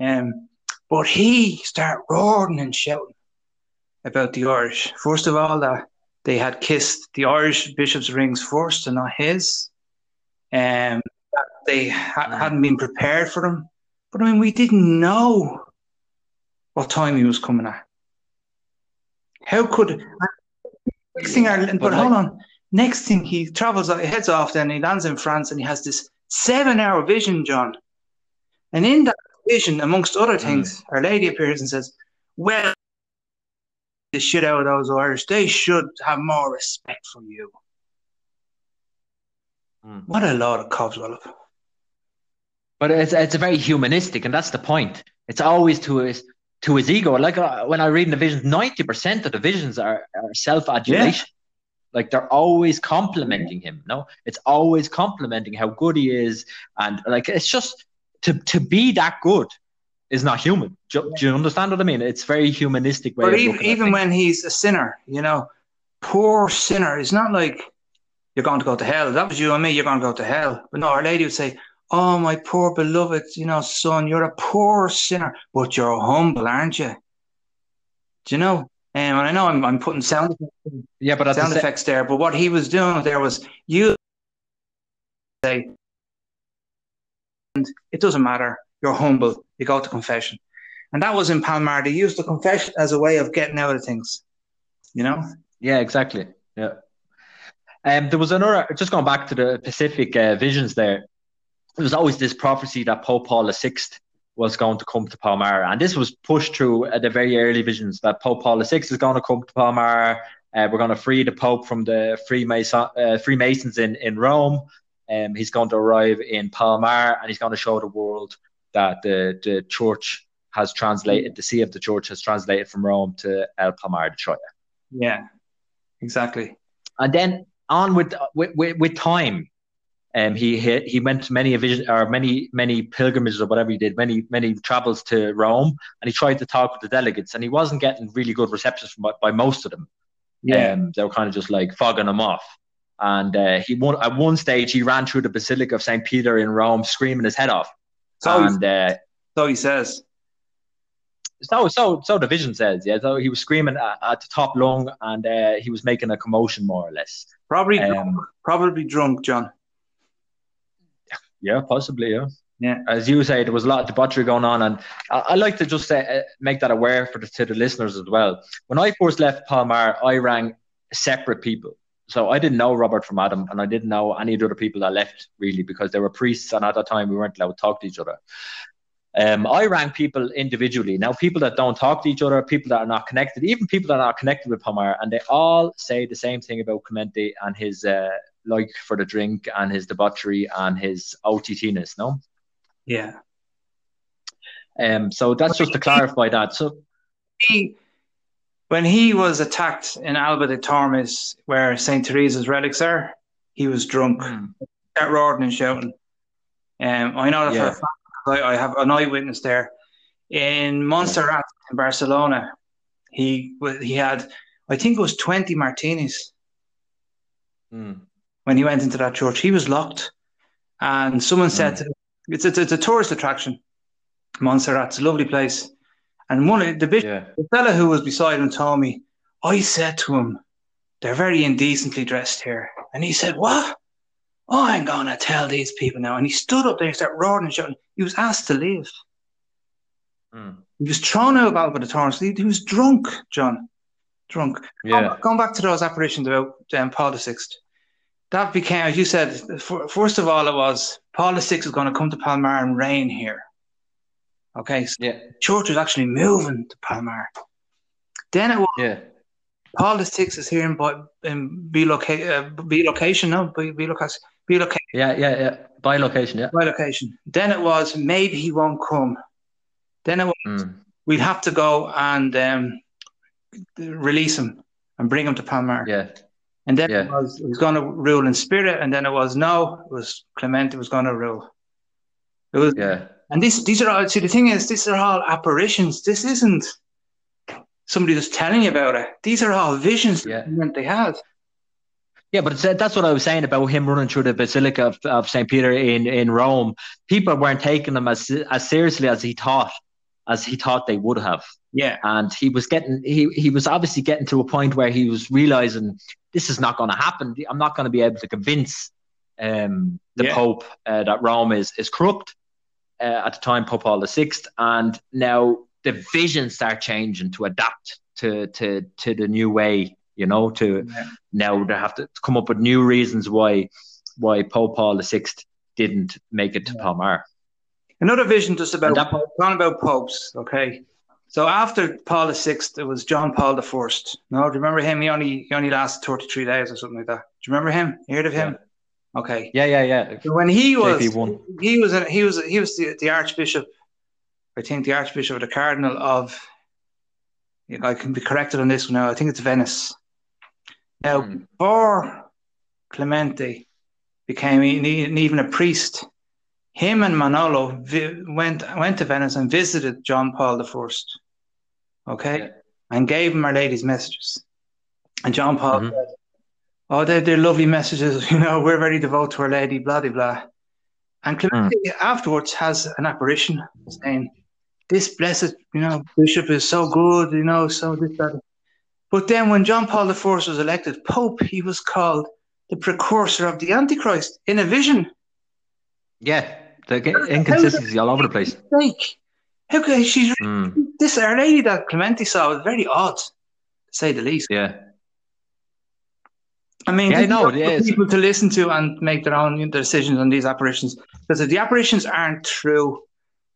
Um, but he started roaring and shouting about the Irish. First of all, that they had kissed the Irish bishop's rings first and not his. Um, they ha- hadn't been prepared for them. But I mean, we didn't know what time he was coming at. How could next thing? Our, but but hold like- on. Next thing, he travels, he heads off. Then he lands in France, and he has this seven-hour vision, John. And in that vision, amongst other things, Our Lady appears and says, "Well, the shit out of those Irish. They should have more respect for you." Mm. What a lot of cobweb. But it's it's a very humanistic, and that's the point. It's always to his to his ego. Like uh, when I read in the visions, ninety percent of the visions are, are self adulation. Like they're always complimenting him. No, it's always complimenting how good he is, and like it's just to to be that good is not human. Do, do you understand what I mean? It's very humanistic way. But even, even when he's a sinner, you know, poor sinner, it's not like you're going to go to hell. If that was you and me, you're going to go to hell. But no, Our Lady would say, Oh, my poor beloved, you know, son, you're a poor sinner, but you're humble, aren't you? Do you know? Um, and I know I'm, I'm putting sound effects, yeah, but the sound sa- effects there, but what he was doing there was you say, and it doesn't matter, you're humble, you go to confession. And that was in Palmar. They used the confession as a way of getting out of things, you know? Yeah, exactly. Yeah. Um, there was another, just going back to the Pacific uh, visions there, there was always this prophecy that Pope Paul VI was going to come to Palmar. And this was pushed through at the very early visions that Pope Paul VI is going to come to Palmar. Uh, we're going to free the Pope from the Freemason, uh, Freemasons in, in Rome. Um, he's going to arrive in Palmar and he's going to show the world that the, the church has translated, the see of the church has translated from Rome to El Palmar de Troya. Yeah, exactly. and then on with with, with, with time um, he he he went many a vision or many many pilgrimages or whatever he did many many travels to Rome and he tried to talk with the delegates and he wasn't getting really good receptions from, by most of them. Um, they were kind of just like fogging him off. And uh, he won at one stage he ran through the Basilica of St Peter in Rome screaming his head off. So, and uh, so he says. so so so the vision says yeah so he was screaming at, at the top lung and uh, he was making a commotion more or less. Probably, Um, drunk, probably drunk, John. Yeah, possibly. Yeah. Yeah. As you say, there was a lot of debauchery going on, and I, I like to just say, uh, make that aware for the, to the listeners as well. When I first left Palmar, I rang separate people. So I didn't know Robert from Adam, and I didn't know any of the other people that left really because they were priests, and at that time we weren't allowed to talk to each other. Um, I rang people individually. Now, people that don't talk to each other, people that are not connected, even people that are not connected with Palmar, and they all say the same thing about Clemente and his uh, like for the drink and his debauchery and his OTTness. No, Yeah. um, so that's just to clarify that. So He, when he was attacked in Alba de Tormes, where St. Teresa's relics are, he was drunk. Start roaring and shouting. Um, I know that Yeah. for a fact because I, I have an eyewitness there. In Montserrat in Barcelona, he he had, I think it was 20 martinis Mm. When he went into that church. He was locked. And someone said, Mm. it's, it's, it's a tourist attraction. Montserrat's a lovely place. And one of the bishop, yeah, the fella who was beside him told me, I said to him, they're very indecently dressed here. And he said, What? Oh, I'm going to tell these people now. And he stood up there and started roaring and shouting. He was asked to leave. Mm. He was thrown out Alba de Tormes. He, he was drunk, John. Drunk. yeah, Going, going back to those apparitions about um, Paul VI, that became, as you said, f- first of all, it was Paul VI is going to come to Palmar and reign here. Okay, so yeah, the church was actually moving to Palmar. Then it was yeah, Paul VI is here in, in biloca- uh, bilocation, no, Bi- bilocation, bilocation, yeah, yeah, yeah. By location, yeah. By location. Then it was maybe he won't come Then it was, Mm. we'd have to go and um, release him and bring him to Palmar. Yeah. And then Yeah. it was it was going to rule in spirit, and then it was no, it was Clemente was going to rule. It was, Yeah. and these these are all. See, the thing is, these are all apparitions. This isn't somebody just telling you about it. These are all visions Yeah. that they had. Yeah, but that's what I was saying about him running through the Basilica of, of St. Peter in, in Rome. People weren't taking him as as seriously as he thought, as he thought they would have. Yeah, And he was getting he he was obviously getting to a point where he was realizing this is not going to happen. I'm not going to be able to convince um, the Yeah. Pope uh, that Rome is is corrupt. Uh, at the time, Pope Paul VI, and now the visions start changing to adapt to to to the new way. You know, to Yeah. now they have to come up with new reasons why why Pope Paul VI didn't make it to Yeah. Palmar. Another vision just about that- Pope, talking about popes. Okay, so after Paul VI, it was John Paul the First. No, do you remember him? He only he only lasted thirty three days or something like that. Do you remember him? You heard of him? Okay. Yeah, yeah, yeah. So when he was JP1. he was a, he was he was the, the Archbishop, I think the Archbishop or the Cardinal of. I can be corrected on this one now. I think it's Venice. Now, Hmm. before Clemente became even a priest, him and Manolo vi- went went to Venice and visited John Paul the First. Okay, Yeah. and gave him Our Lady's messages. And John Paul Mhm. said, "Oh, they're, they're lovely messages. [LAUGHS] You know, we're very devoted to Our Lady. Blah blah blah." And Clemente afterwards has an apparition saying, "This blessed, you know, bishop is so good. You know, so this that." But then, when John Paul the First was elected Pope, he was called the precursor of the Antichrist in a vision. Yeah, the inconsistency all over the place. How could she's Mm, this Our Lady that Clemente saw was very odd, to say the least. yeah, I mean, Yeah, I this is know, up yeah, for it's- people to listen to and make their own decisions on these apparitions. Because if the apparitions aren't true,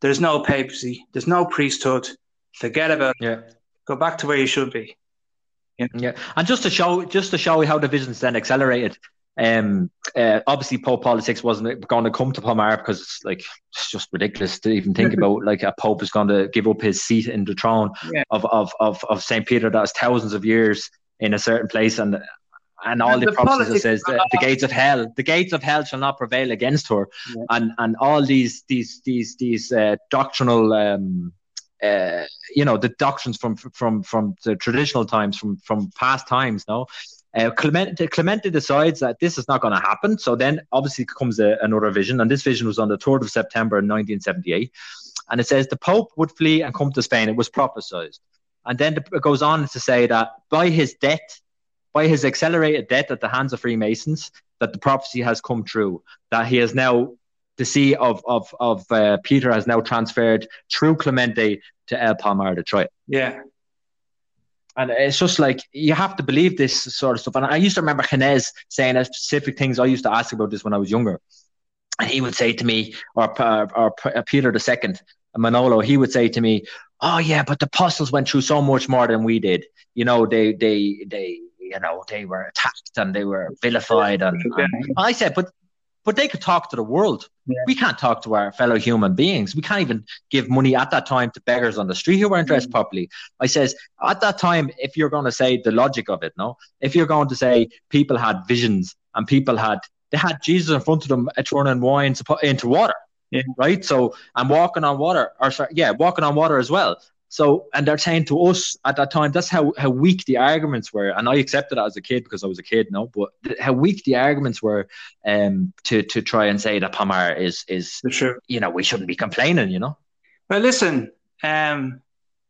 there's no papacy, there's no priesthood. Forget about it. yeah, Go back to where you should be. yeah. And just to show, just to show you how the visions then accelerated. Um, uh, obviously, Pope politics wasn't going to come to Palmar because it's like it's just ridiculous to even think about. [LAUGHS] Like a pope is going to give up his seat in the throne Yeah. of of of of Saint Peter that is thousands of years in a certain place and. And all And the, the politics- says the, the gates of hell, the gates of hell shall not prevail against her, Yeah. and and all these these these these uh, doctrinal um, uh, you know the doctrines from from from the traditional times from from past times no uh, Clemente, Clemente decides that this is not going to happen so then obviously comes a, another vision and this vision was on the 3rd of September 1978 and it says the Pope would flee and come to Spain it was prophesied and then it goes on to say that by his death by his accelerated death at the hands of Freemasons that the prophecy has come true that he has now the see of of of uh, Peter has now transferred through Clemente to El Palmar de Troya. Yeah. And it's just like you have to believe this sort of stuff. And I used to remember Ginés saying specific things. I used to ask about this when I was younger, and he would say to me, or or, or uh, Peter II, Manolo, he would say to me, "Oh yeah, but the apostles went through so much more than we did. You know, they they they." You know, they were attacked and they were vilified, and, and I said, "But but they could talk to the world. Yeah. We can't talk to our fellow human beings. We can't even give money at that time to beggars on the street who weren't dressed properly. I says at that time, if you're going to say the logic of it, no, if you're going to say people had visions and people had they had Jesus in front of them uh, turning wine into water, Yeah. right? So and walking on water, or sorry, yeah, walking on water as well. So, and they're saying to us at that time, that's how, how weak the arguments were. And I accepted that as a kid because I was a kid, no, but th- how weak the arguments were um, to, to try and say that Palmar is, is, truth. you know, we shouldn't be complaining, you know? Well, listen, um,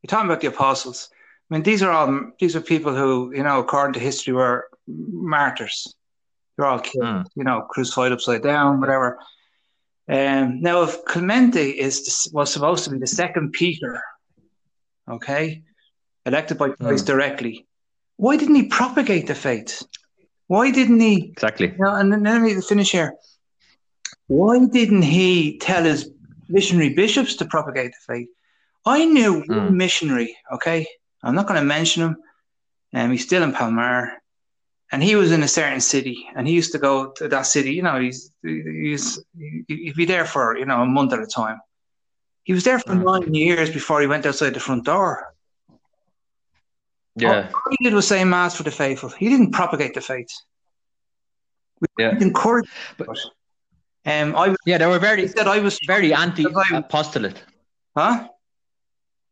you're talking about the apostles. I mean, these are all these are people who, you know, according to history, were martyrs. They're all killed, Mm. you know, crucified upside down, whatever. Um, now, if Clemente is was supposed to be the second Peter, okay, elected by Christ directly, why didn't he propagate the faith? Why didn't he Exactly. now, and then let me finish here. Why didn't he tell his missionary bishops to propagate the faith? I knew one Mm. missionary, okay? I'm not going to mention him. Um, he's still in Palmar. And he was in a certain city, and he used to go to that city. You know, he's he's he'd be there for you know a month at a time. He was there for Mm. nine years before he went outside the front door. Yeah, All he did was say mass for the faithful. He didn't propagate the faith. He yeah, didn't encourage. But- Um, I yeah. They were very, said I was very anti-apostolate. Huh?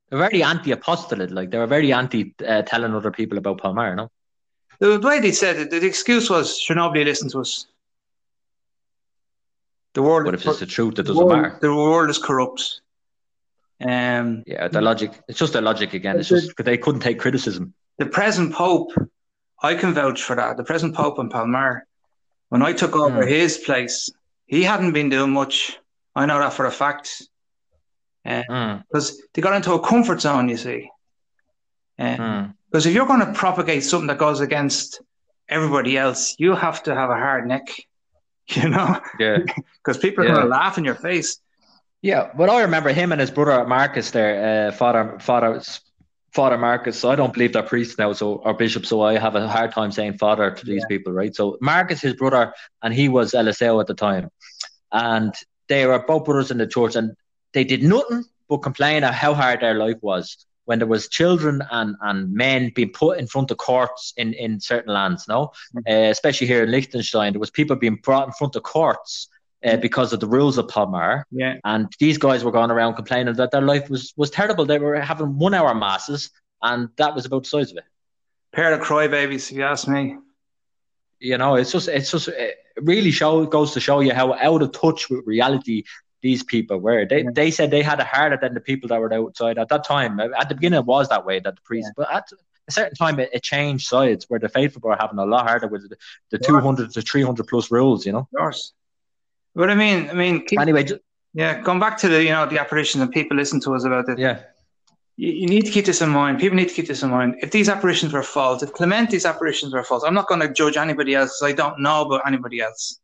They were very anti-apostolate. Like they were very anti uh, telling other people about Palmar. No. The, way they said it, the excuse was, "Sure, nobody listens to us." The world, But if it's the truth, it doesn't world, matter. the world is corrupt. Um, Yeah, the logic. It's just the logic again. It's just they couldn't take criticism. the present pope, I can vouch for that. The present pope in Palmar, when I took over Hmm. his place, he hadn't been doing much. I know that for a fact. Mm, Because they got into a comfort zone, you see. Because mm. if you're going to propagate something that goes against everybody else, you have to have a hard neck, [LAUGHS] you know, Yeah, [LAUGHS] because people are Yeah. going to laugh in your face. Yeah. But I remember him and his brother Marcus there, uh, Father Father Father Marcus. So I don't believe they're priests now, so or bishops. So I have a hard time saying father to these people, right? So Marcus, his brother, and he was LSO at the time, and they were both brothers in the church, and they did nothing but complain of how hard their life was when there was children and, and men being put in front of courts in, in certain lands, no? Uh, especially here in Liechtenstein, there was people being brought in front of courts uh, because of the rules of Palmar. Yeah. And these guys were going around complaining that their life was, was terrible. They were having one hour masses, and that was about the size of it. Pair of crybabies, if you ask me. You know, it's just, it's just, it really show goes to show you how out of touch with reality these people were. They, Yeah. they said they had it harder than the people that were outside at that time. At the beginning, it was that way that the priests, but at a certain time, it, it changed sides where the faithful were having a lot harder with the, the Yeah. 200 to 300 plus rules, you know. Of course. But I mean, I mean, keep, Anyway, yeah, going back to the, you know, the apparitions and people listen to us about it. yeah, You, you need to keep this in mind. People need to keep this in mind. If these apparitions were false, if Clemente's apparitions were false, I'm not going to judge anybody else I don't know about anybody else.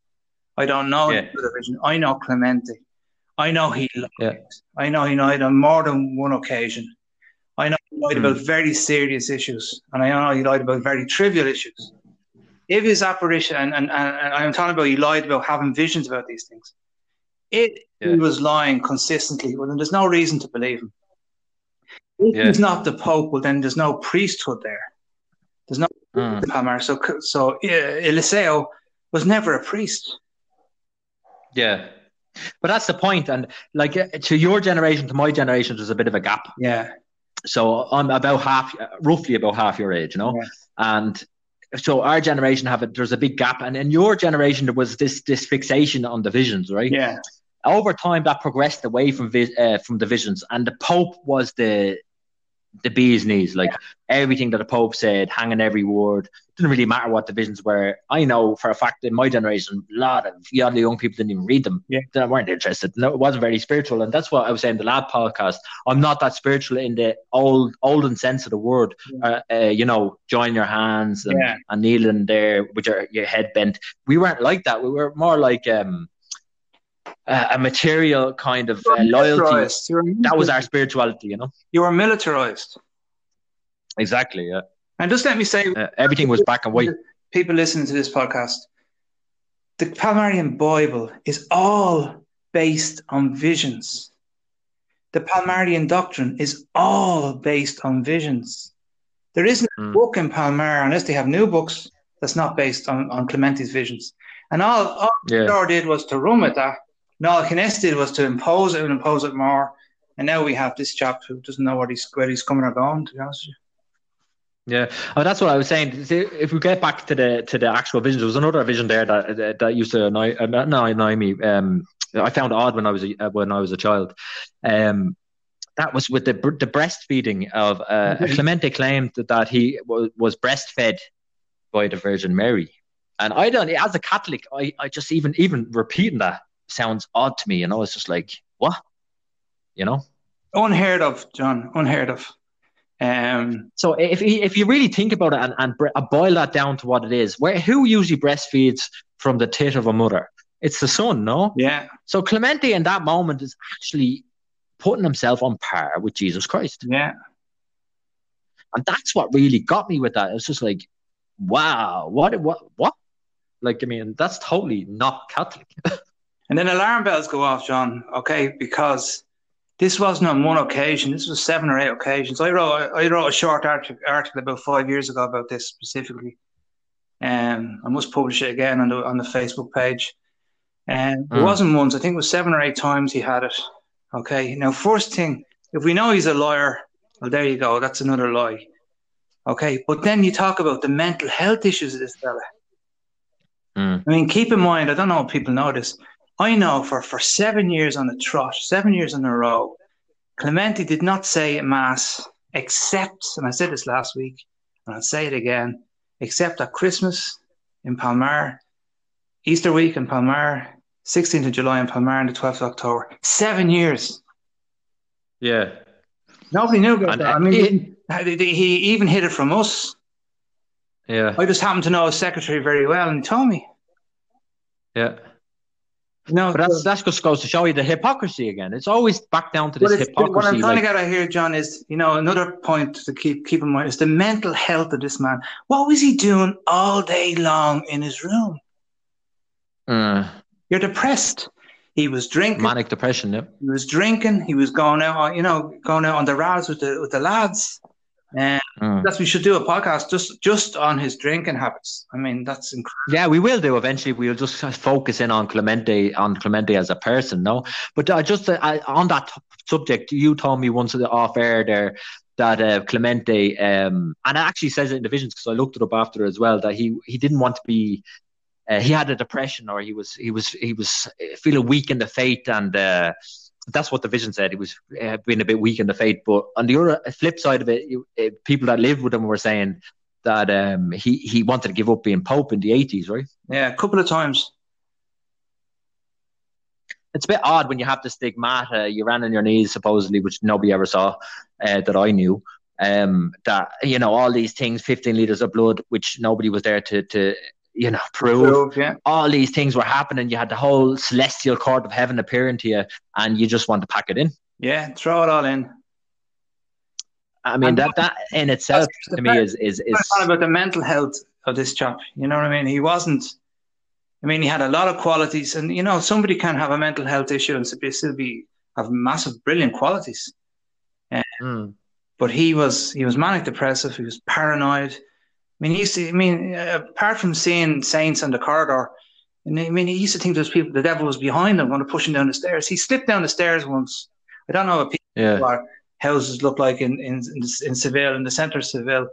I don't know Yeah. the division. I know Clemente. I know he lied. Yeah. I know he lied on more than one occasion. I know he lied Hmm. about very serious issues, and I know he lied about very trivial issues. If his apparition, and, and, and, I'm talking about he lied about having visions about these things, it Yeah. he was lying consistently, well, then there's no reason to believe him. If Yeah. he's not the Pope, well, then there's no priesthood there. There's no Mm. Palmar. So, so uh, Eliseo was never a priest. yeah. But that's the point. And like uh, to your generation, to my generation, there's a bit of a gap. Yeah, So I'm about half, roughly about half your age, you know, Yeah. and so our generation have it. There's a big gap, and in your generation there was this this fixation on divisions, right? yeah, Over time, that progressed away from uh, from divisions, and the Pope was the the bee's knees. Like everything that the Pope said, hanging every word. Didn't really matter what the visions were. I know for a fact in my generation, a lot of young young people didn't even read them. Yeah. They weren't interested. No, it wasn't very spiritual, and that's what I was saying. The lad podcast. I'm not that spiritual in the old olden sense of the word. Uh, uh, you know, join your hands and, Yeah. and kneeling there with your, your head bent. We weren't like that. We were more like um, a, a material kind of uh, loyalty. Militarized. You were, That was our spirituality, you know. you were militarized. Exactly. Yeah. And just let me say, Uh, everything was black and white. people listening to this podcast, the Palmarian Bible is all based on visions. The Palmarian doctrine is all based on visions. There isn't a Mm. book in Palmar, unless they have new books, that's not based on, on Clemente's visions. And all, all Yeah. Lord did was to run with that. All Ginés did was to impose it and impose it more. And now we have this chap who doesn't know what he's, where he's coming or going, to be honest with you. Yeah, oh, that's what I was saying. If we get back to the to the actual visions, there was another vision there that that, that used to annoy, uh, annoy me. Um, I found odd when I was a, uh, when I was a child. Um, that was with the the breastfeeding of uh, [LAUGHS] Mhm. Clemente claimed that, that he was, was breastfed by the Virgin Mary, and I don't. As a Catholic, I, I just even even repeating that sounds odd to me. You know, it's just like what, you know. Unheard of, John, unheard of. Um, So if if you really think about it and, and uh, boil that down to what it is, where who usually breastfeeds from the tit of a mother? It's the son, no? yeah, So Clemente in that moment is actually putting himself on par with Jesus Christ. yeah. And that's what really got me with that. It's just like, wow, what what what? Like, I mean, that's totally not Catholic. [LAUGHS] And then alarm bells go off, John, okay? Because this wasn't on one occasion. This was seven or eight occasions. I wrote I wrote a short article, article about five years ago about this specifically. Um, I must publish it again on the on the Facebook page. And mm. it wasn't once. I think it was seven or eight times he had it. Okay. Now, first thing, if we know he's a liar, well, there you go. That's another lie. Okay. But then you talk about the mental health issues of this fella. Mm. I mean, keep in mind, I don't know if people know this. I know for, for seven years on the trot, seven years in a row, Clemente did not say Mass except, and I said this last week, and I'll say it again, except at Christmas in Palmar, Easter week in Palmar, 16th of July in Palmar, and the 12th of October. Seven years. Yeah. Nobody knew about and that. Uh, I mean, it, he even hid it from us. Yeah. I just happened to know his secretary very well, and he told me. Yeah. No, but that's that's just goes to show you the hypocrisy again. It's always back down to this hypocrisy. What I'm trying like, to get at here, John, is you know another point to keep keep in mind is the mental health of this man. What was he doing all day long in his room? Uh, You're depressed. He was drinking. Manic depression. Yeah. He was drinking. He was going out, you know, going out on the rads with the with the lads. And mm. that's we should do a podcast just just on his drinking habits. I mean, that's incredible. Yeah, we will do eventually. We'll just focus in on Clemente on Clemente as a person, no. But uh, just uh, on that t- subject, you told me once off air there that uh, Clemente, um, and it actually says it in the visions because I looked it up after as well that he he didn't want to be. Uh, he had a depression, or he was he was he was feeling weak in the faith, and uh, that's what the vision said. He was uh, being a bit weak in the faith. But on the other flip side of it, you, uh, people that lived with him were saying that um, he he wanted to give up being pope in the eighties, right? Yeah, a couple of times. It's a bit odd when you have the stigmata. You ran on your knees, supposedly, which nobody ever saw uh, that I knew. Um, that you know all these things, fifteen liters of blood, which nobody was there to to you know, prove, prove yeah. all these things were happening. You had the whole celestial court of heaven appearing to you, and you just want to pack it in. Yeah, throw it all in. I mean and that that in itself to me is is is about the mental health of this chap. You know what I mean? He wasn't. I mean, he had a lot of qualities, and you know, somebody can have a mental health issue and still be have massive, brilliant qualities. Um, mm. But he was he was manic depressive. He was paranoid. I mean, he used to, I mean, uh, apart from seeing saints on the corridor, I mean, he used to think those people, the devil was behind him, going to push him down the stairs. He slipped down the stairs once. I don't know what people yeah. houses look like in, in, in Seville, in the centre of Seville.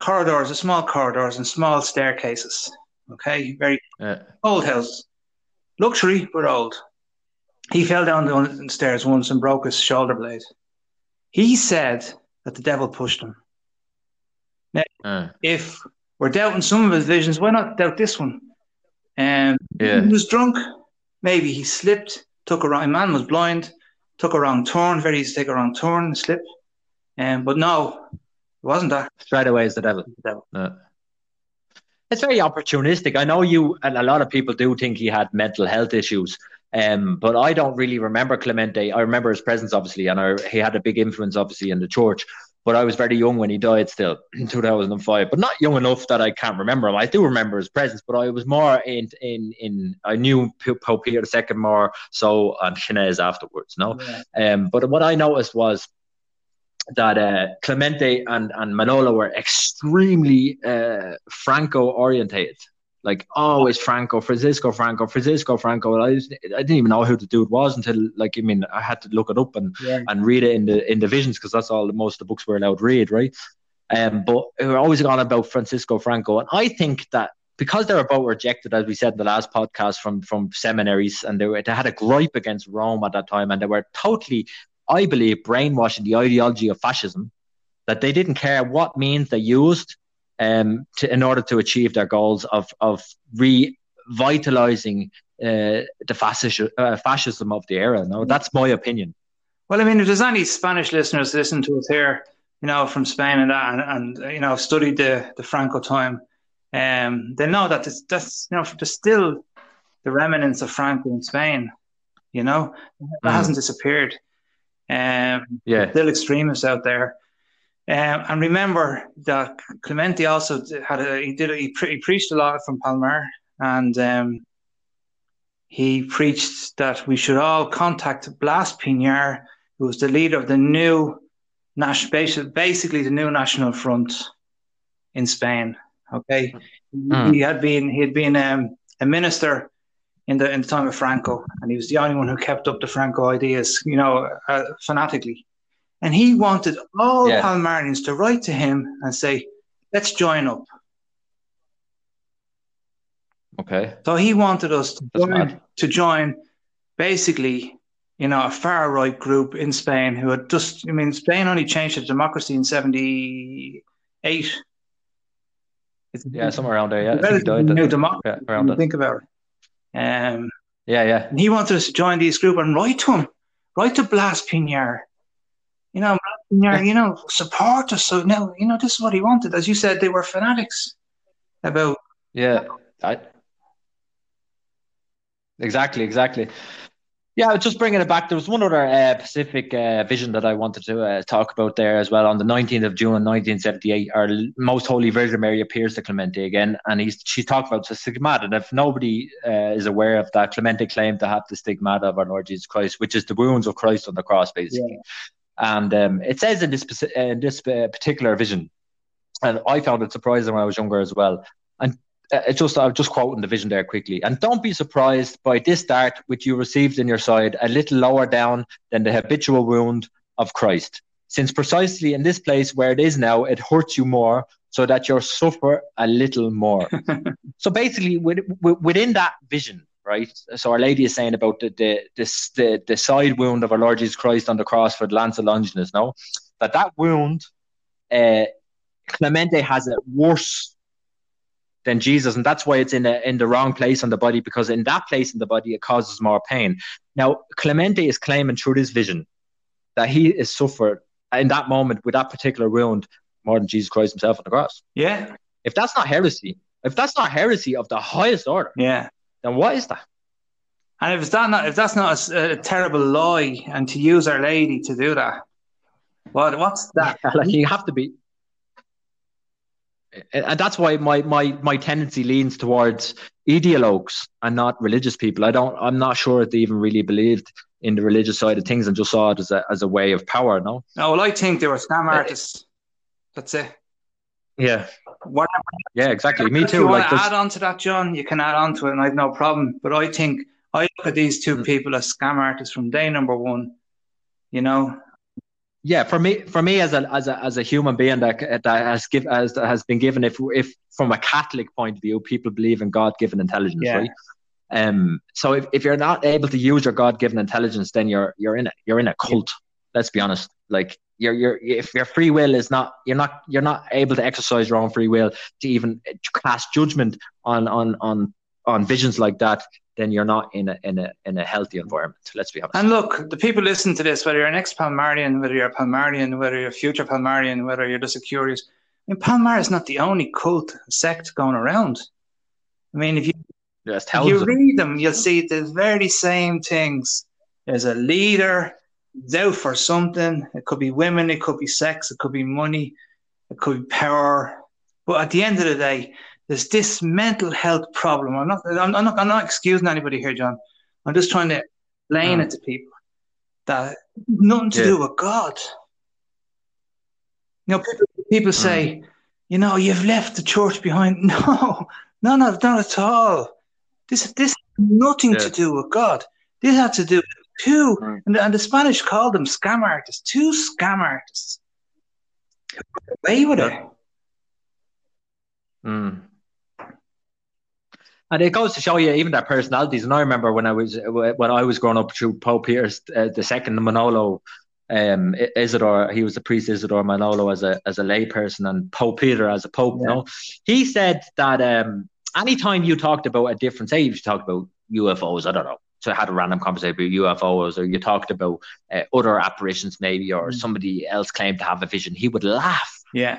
Corridors, small corridors and small staircases. Okay, very yeah. old houses. Luxury, but old. He fell down the stairs once and broke his shoulder blade. He said that the devil pushed him. Now, uh. if we're doubting some of his visions, why not doubt this one? Um, yeah. He was drunk. Maybe he slipped, took a wrong. Man was blind, took a wrong turn. Very easy to take a wrong turn, slip. Um, but no, it wasn't that. Straight away is the devil. The devil. Yeah. It's very opportunistic. I know you, and a lot of people do think he had mental health issues. Um, but I don't really remember Clemente. I remember his presence, obviously, and I, he had a big influence, obviously, in the church. But I was very young when he died still [CLEARS THROAT] in 2005, but not young enough that I can't remember him. I do remember his presence, but I was more in, in, in I knew Pope Peter II more so and Ginés afterwards, no? Yeah. Um, but what I noticed was that uh, Clemente and, and Manolo were extremely uh, Franco orientated like always Franco, Francisco Franco, Francisco Franco. I, I didn't even know who the dude was until like I mean I had to look it up and yeah. and read it in the in the visions because that's all most of the books we're allowed to read, right? Um, but we're always on about Francisco Franco, and I think that because they were both rejected, as we said in the last podcast, from from seminaries, and they were, they had a gripe against Rome at that time, and they were totally, I believe, brainwashing the ideology of fascism. That they didn't care what means they used um, to, in order to achieve their goals of of revitalizing uh, the fascism, uh, fascism of the era. No, that's my opinion. Well, I mean, if there's any Spanish listeners listen to us here, you know, from Spain and that, and, and you know, studied the the Franco time, um, they know that that's you know, there's still the remnants of Franco in Spain. You know, that mm. hasn't disappeared. Um, yeah, still extremists out there. Um, and remember that Clemente also had a, he did a, he, pre- he preached a lot from Palmar, and um, he preached that we should all contact Blas Piñar, who who was the leader of the new national, basically the new National Front in Spain. Okay, mm. he had been he had been um, a minister in the in the time of Franco, and he was the only one who kept up the Franco ideas, you know, uh, fanatically. And he wanted all yeah. Palmarians to write to him and say, "Let's join up." Okay. So he wanted us to join, to join, basically, you know, a far right group in Spain who had just. I mean, Spain only changed to democracy in '78. yeah, somewhere around there. Yeah, I think died, new democracy. Yeah, around think about it. Um, yeah, yeah. And he wanted us to join this group and write to him, write to Blas Piñar. You know, you know, support us. So now, you know, this is what he wanted. As you said, they were fanatics about. Yeah, I, exactly, exactly. Yeah, just bringing it back. There was one other uh, Pacific uh, vision that I wanted to uh, talk about there as well. On the 19th of June 1978, our Most Holy Virgin Mary appears to Clemente again, and he's, she talked about the stigmata. And if nobody uh, is aware of that, Clemente claimed to have the stigmata of our Lord Jesus Christ, which is the wounds of Christ on the cross, basically. Yeah. And um, it says in this, in this uh, particular vision, and I found it surprising when I was younger as well. And uh, it's just I'm just quoting the vision there quickly. And don't be surprised by this dart which you received in your side a little lower down than the habitual wound of Christ. Since precisely in this place where it is now, it hurts you more, so that you suffer a little more. [LAUGHS] so basically, within that vision, right? So Our Lady is saying about the the, the the, the side wound of our Lord Jesus Christ on the cross for the Lance of Longinus, no, that that wound, uh, Clemente has it worse than Jesus, and that's why it's in the in the wrong place on the body because in that place in the body it causes more pain. Now Clemente is claiming through this vision that he is suffered in that moment with that particular wound more than Jesus Christ himself on the cross. Yeah. If that's not heresy, if that's not heresy of the highest order, yeah, then what is that? And if that not if that's not a, a terrible lie, and to use Our Lady to do that, what what's that? Yeah, [LAUGHS] like you have to be and that's why my my my tendency leans towards ideologues and not religious people. I don't. I'm not sure if they even really believed in the religious side of things and just saw it as a as a way of power. No. No. Well, I think they were scam uh, artists. That's it. Yeah. Whatever. Yeah. Exactly. Me too. you like want to add on to that, John, you can add on to it, and I have no problem. But I think I look at these two mm. people as scam artists from day number one. You know, yeah, for me, for me as a as a as a human being that that has give as has been given, if if from a Catholic point of view, people believe in God given intelligence, yeah. right? Um, so if, if you're not able to use your God given intelligence, then you're you're in it. You're in a cult. Let's be honest. Like you're you're if your free will is not you're not you're not able to exercise your own free will to even uh, cast judgment on on on on visions like that then you're not in a in a in a healthy environment. Let's be honest. And look, the people listen to this, whether you're an ex-Palmarian, whether you're a Palmarian, whether you're a future Palmarian, whether you're just a curious. I mean, Palmar is not the only cult sect going around. I mean, if you if you read them, you'll see the very same things. There's a leader, out for something. It could be women, it could be sex, it could be money, it could be power. But at the end of the day, there's this mental health problem. I'm not, I'm not, I'm not excusing anybody here, John. I'm just trying to explain mm. it to people that nothing to yeah. do with God. You know, people, people mm. say, you know, you've left the church behind. [LAUGHS] No, no, no, not at all. This, this nothing yeah. to do with God. This had to do with two, mm. and, and the Spanish called them scam artists, two scam artists. Away with it. Mm. And it goes to show you even their personalities. And I remember when I was when I was growing up through Pope Peter uh, the second Manolo um, Isidore, he was the priest Isidore Manolo as a as a layperson and Pope Peter as a pope. Yeah. You know, he said that um, anytime you talked about a different, say you talked about UFOs, I don't know, so I had a random conversation about UFOs, or you talked about uh, other apparitions, maybe, or mm. somebody else claimed to have a vision, he would laugh. Yeah.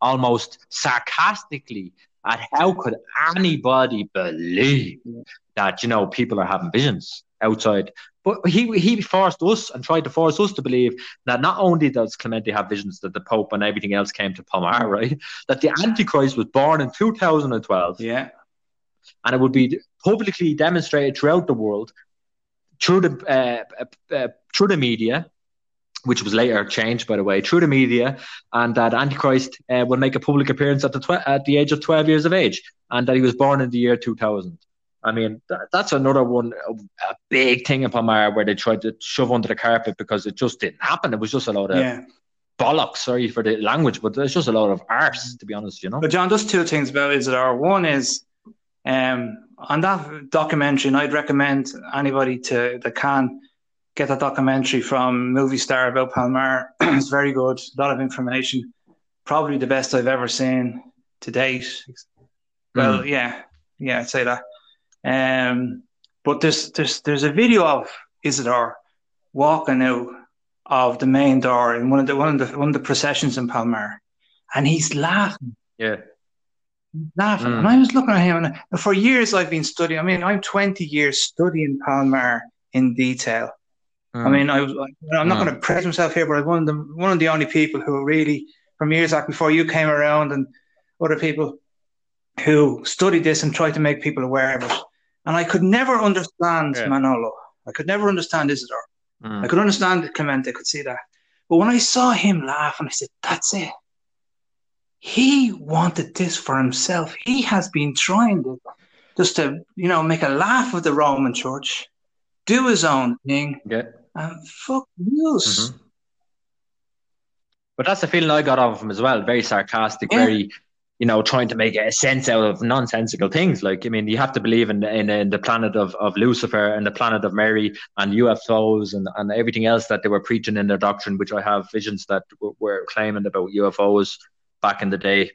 Almost sarcastically at how could anybody believe that you know people are having visions outside but he he forced us and tried to force us to believe that not only does Clemente have visions that the Pope and everything else came to Palmar, right? That the Antichrist was born in 2012. Yeah. And it would be publicly demonstrated throughout the world through the uh, uh, uh, through the media which was later changed, by the way, through the media, and that Antichrist uh, will make a public appearance at the tw- at the age of 12 years of age, and that he was born in the year 2000. I mean, that, that's another one, a big thing in Palmar where they tried to shove under the carpet because it just didn't happen. It was just a lot of Yeah. bollocks. Sorry for the language, but there's just a lot of arse, to be honest. You know. But John, just two things about Isidore. One is um, on that documentary, and I'd recommend anybody to that can get that documentary from Movistar about Palmar. [CLEARS THROAT] it's very good, a lot of information. Probably the best I've ever seen to date. Well, yeah, yeah, I'd say that. Um, but there's there's there's a video of Isidore walking out of the main door in one of the one of the one of the processions in Palmar, and he's laughing Yeah. Laughing. Mm. And I was looking at him, and for years I've been studying. I mean, I'm 20 years studying Palmar in detail. I mean, I was. I'm not Mm. going to praise myself here, but I'm one of the one of the only people who really, from years back before you came around, and other people who studied this and tried to make people aware of it. And I could never understand Yeah. Manolo. I could never understand Isidore. Mm. I could understand Clemente. I could see that. But when I saw him laugh, and I said, "That's it." He wanted this for himself. He has been trying to, just to, you know, make a laugh of the Roman Church, do his own thing, yeah. and fuck news. Mhm. But that's the feeling I got of him as well. Very sarcastic, Yeah. very, you know, trying to make a sense out of nonsensical things. Like, I mean, you have to believe in in, in the planet of, of Lucifer and the planet of Mary and UFOs and, and everything else that they were preaching in their doctrine, which I have visions that were claiming about UFOs back in the day.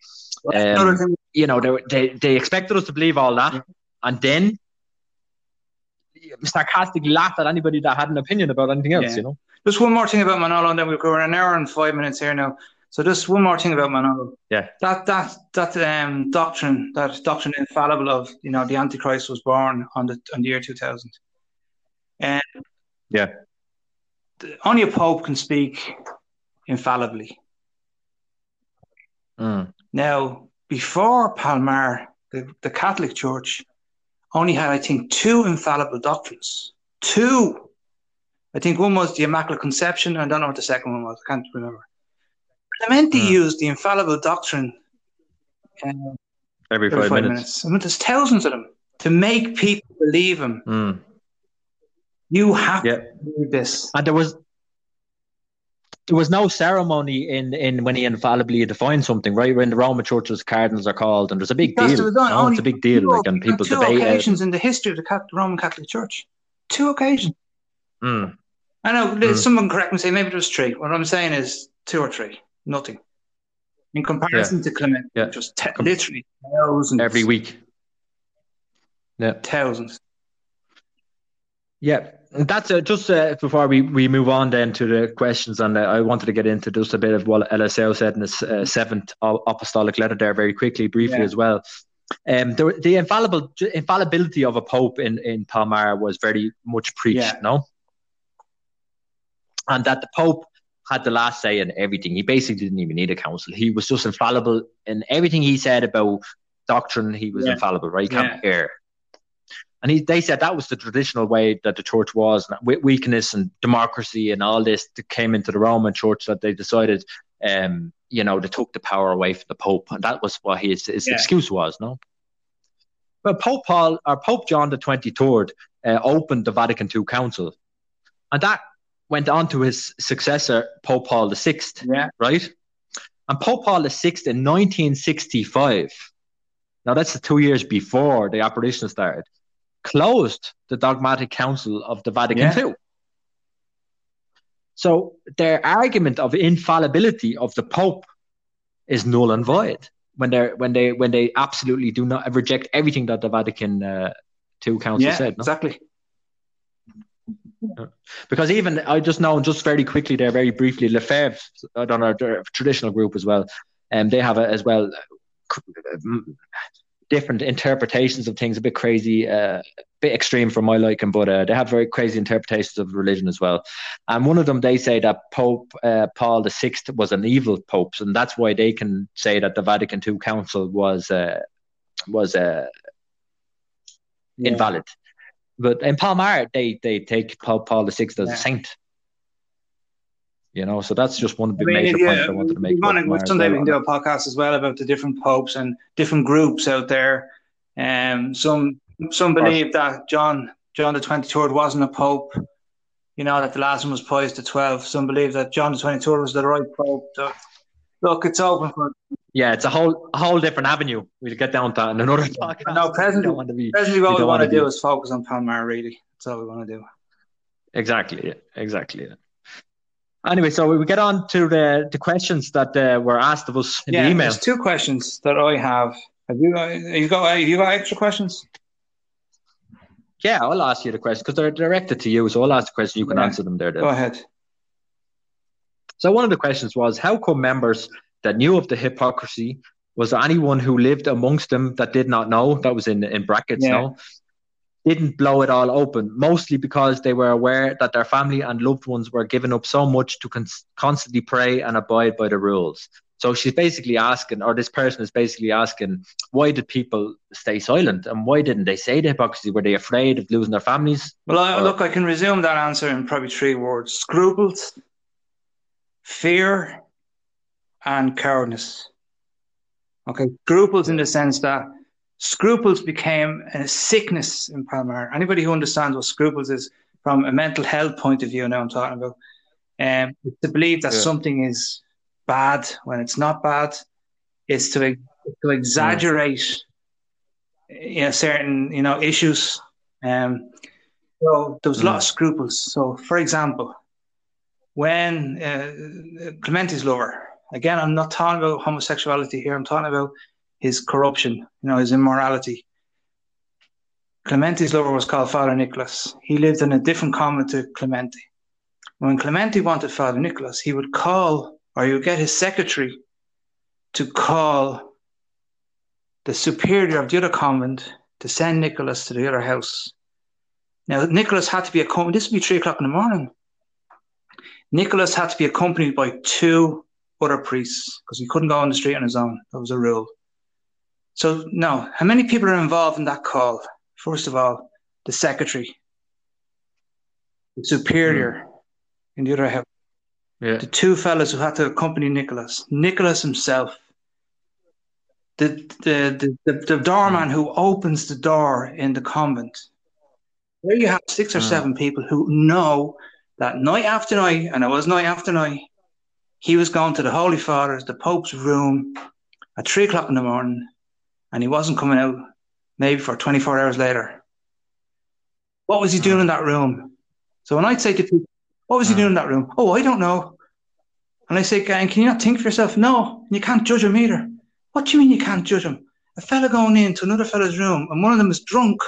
Um, you know, they, they, they expected us to believe all that. And then sarcastically laughed at anybody that had an opinion about anything else, Yeah. you know? Just one more thing about Manolo, and then we're going an hour and five minutes here now. So just one more thing about Manolo. Yeah. That that that um doctrine, that doctrine infallible of you know the Antichrist was born on the on the year two thousand. And Yeah. the- only a pope can speak infallibly. Mm. Now, before Palmar, the, the Catholic Church only had, I think, two infallible doctrines. Two. I think one was the Immaculate Conception. I don't know what the second one was. I can't remember. Clemente Hmm. used the infallible doctrine uh, Every every five, five minutes. minutes. I mean, there's thousands of them to make people believe him. Mm. You have Yeah. to believe this. And there was there was no ceremony in, in when he infallibly defined something, right? When the Roman churches cardinals are called, and there's a big Because deal. no, only it's a big deal, two- like, and people two debate it. occasions in the history of the Cat- Roman Catholic Church. Two occasions. Mm. I know Mm. someone correct me say maybe it was three. What I'm saying is two or three, nothing. In comparison to Clement, Yeah. just te- literally thousands Every week. Yeah. thousands. Yeah, that's uh, just uh, before we, we move on then to the questions, and uh, I wanted to get into just a bit of what LSL said in his uh, seventh apostolic letter there very quickly, briefly Yeah. as well. Um, the, the infallible infallibility of a pope in, in Palmar was very much preached, Yeah. no? And that the pope had the last say in everything. He basically didn't even need a council. He was just infallible in everything he said about doctrine. He was Yeah. infallible, right? He can't err. And he, they said that was the traditional way that the church was, and weakness and democracy and all this that came into the Roman church that they decided, um, you know, they took the power away from the Pope, and that was what his, his Yeah. excuse was, no. But Pope Paul or Pope John the Twenty Third uh, opened the Vatican II Council, and that went on to his successor Pope Paul the Sixth Yeah, right? And Pope Paul VI in 1965, now that's the two years before the operation started, closed the dogmatic council of the Vatican Yeah. II. So their argument of infallibility of the Pope is null and void when they when they when they absolutely do not reject everything that the Vatican uh, II council yeah, said. no? exactly. Because even I just know, just very quickly there, very briefly, Lefebvre, don't know, traditional group as well, and they have a, as well different interpretations of things, a bit crazy, uh, a bit extreme for my liking, but uh, they have very crazy interpretations of religion as well. And one of them, they say that Pope uh, Paul the Sixth was an evil pope, and that's why they can say that the Vatican II Council was uh, was uh, Yeah. invalid. But in Palmar, they they take Paul, Paul the Sixth as Yeah. a saint. You know, so that's just one of the I mean, major yeah, points I wanted to make. Wanna, someday we can do a podcast as well about the different popes and different groups out there. Um, some some believe that John John the Twenty Third wasn't a pope. You know that the last one was Pius the Twelfth. Some believe that John the Twenty Third was the right pope. So, look, it's open for. Yeah, it's a whole a whole different avenue. We'll get down to that in another [LAUGHS] podcast. No, presently, to be, presently what we want to do is focus on Palmar. Really, that's all we want to do. Exactly. Exactly. Anyway, so we get on to the, the questions that uh, were asked of us in yeah, the email. There's two questions that I have. Have you, uh, you got have you got extra questions? Yeah, I'll ask you the question because they're directed to you. So I'll ask the question. You can yeah. answer them there. Then. Go ahead. So one of the questions was, how come members that knew of the hypocrisy was there anyone who lived amongst them that did not know? That was in in brackets. Yeah. No, didn't blow it all open, mostly because they were aware that their family and loved ones were giving up so much to con- constantly pray and abide by the rules. So she's basically asking, or this person is basically asking, why did people stay silent and why didn't they say the hypocrisy? Were they afraid of losing their families? Well, I, look, I can resume that answer in probably three words scruples, fear, and cowardice. Okay, scruples in the sense that scruples became a sickness in Palmar. Anybody who understands what scruples is from a mental health point of view, now I'm talking about, um, to believe that yeah. something is bad when it's not bad, is to to exaggerate, you know, certain you know issues. Um, so there was a lot of mm. scruples. So, for example, when uh, Clemente's lover, again, I'm not talking about homosexuality here. I'm talking about his corruption, you know, his immorality. Clemente's lover was called Father Nicholas. He lived in a different convent to Clemente. When Clemente wanted Father Nicholas, he would call or he would get his secretary to call the superior of the other convent to send Nicholas to the other house. Now, Nicholas had to be accompanied, this would be three o'clock in the morning. Nicholas had to be accompanied by two other priests because he couldn't go on the street on his own. That was a rule. So, now, how many people are involved in that call? First of all, the secretary, the superior mm. in the other house, yeah. the two fellows who had to accompany Nicholas, Nicholas himself, the, the, the, the, the doorman mm. who opens the door in the convent. There you have six or mm. seven people who know that night after night, and it was night after night, he was going to the Holy Father's, the Pope's room at three o'clock in the morning and he wasn't coming out maybe for 24 hours later. What was he doing in that room? So when I'd say to people, what was he doing in that room? Oh, I don't know. And I say, can you not think for yourself? No, you can't judge him either. What do you mean you can't judge him? A fella going into another fella's room and one of them is drunk.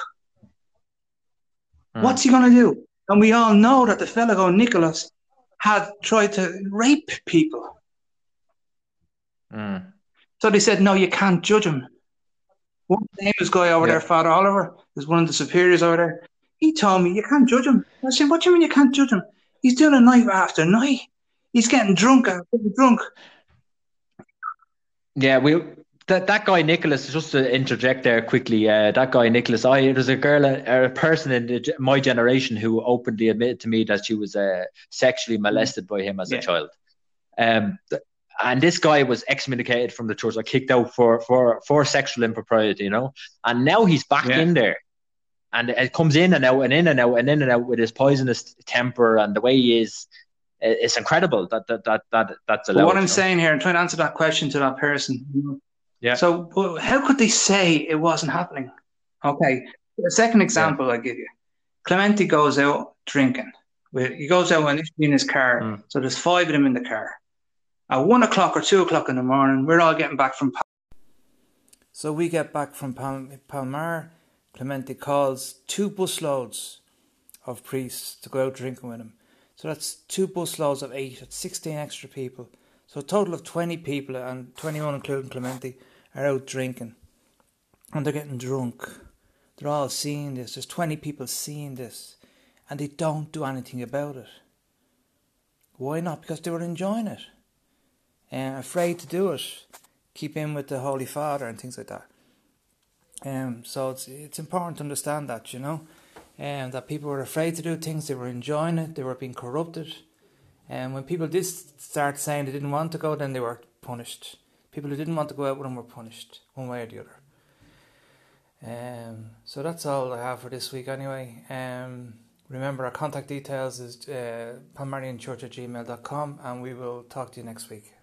Mm. What's he going to do? And we all know that the fella going, Nicholas, had tried to rape people. Mm. So they said, no, you can't judge him. One famous guy over yeah. there, Father Oliver, is one of the superiors over there. He told me you can't judge him. I said, "What do you mean you can't judge him? He's doing a night after night. He's getting drunk after drunk." Yeah, we that that guy Nicholas. Just to interject there quickly, uh, that guy Nicholas. I there's a girl, a, a person in the, my generation who openly admitted to me that she was uh, sexually molested by him as yeah. a child. Um, and this guy was excommunicated from the church, like kicked out for for for sexual impropriety, you know. And now he's back yeah. in there, and it comes in and out and in and out and in and out with his poisonous temper and the way he is. It's incredible that that that, that that's allowed. But what I'm know? saying here, I'm trying to answer that question to that person. Yeah. So how could they say it wasn't happening? Okay. The second example yeah. I give you, Clemente goes out drinking. He goes out when he's in his car. Mm. So there's five of them in the car at one o'clock or two o'clock in the morning, we're all getting back from. Pal- so we get back from Pal- Palmar. Clemente calls two busloads of priests to go out drinking with him. So that's two busloads of eight. That's sixteen extra people. So a total of twenty people, and twenty-one including Clemente, are out drinking, and they're getting drunk. They're all seeing this. There's twenty people seeing this, and they don't do anything about it. Why not? Because they were enjoying it uh, afraid to do it, keep in with the Holy Father and things like that. Um, so it's it's important to understand that you know, and um, that people were afraid to do things. They were enjoying it. They were being corrupted. And when people did start saying they didn't want to go, then they were punished. People who didn't want to go out with them were punished, one way or the other. Um, so that's all I have for this week, anyway. Um, remember, our contact details is uh, palmarianchurch at gmail.com, and we will talk to you next week.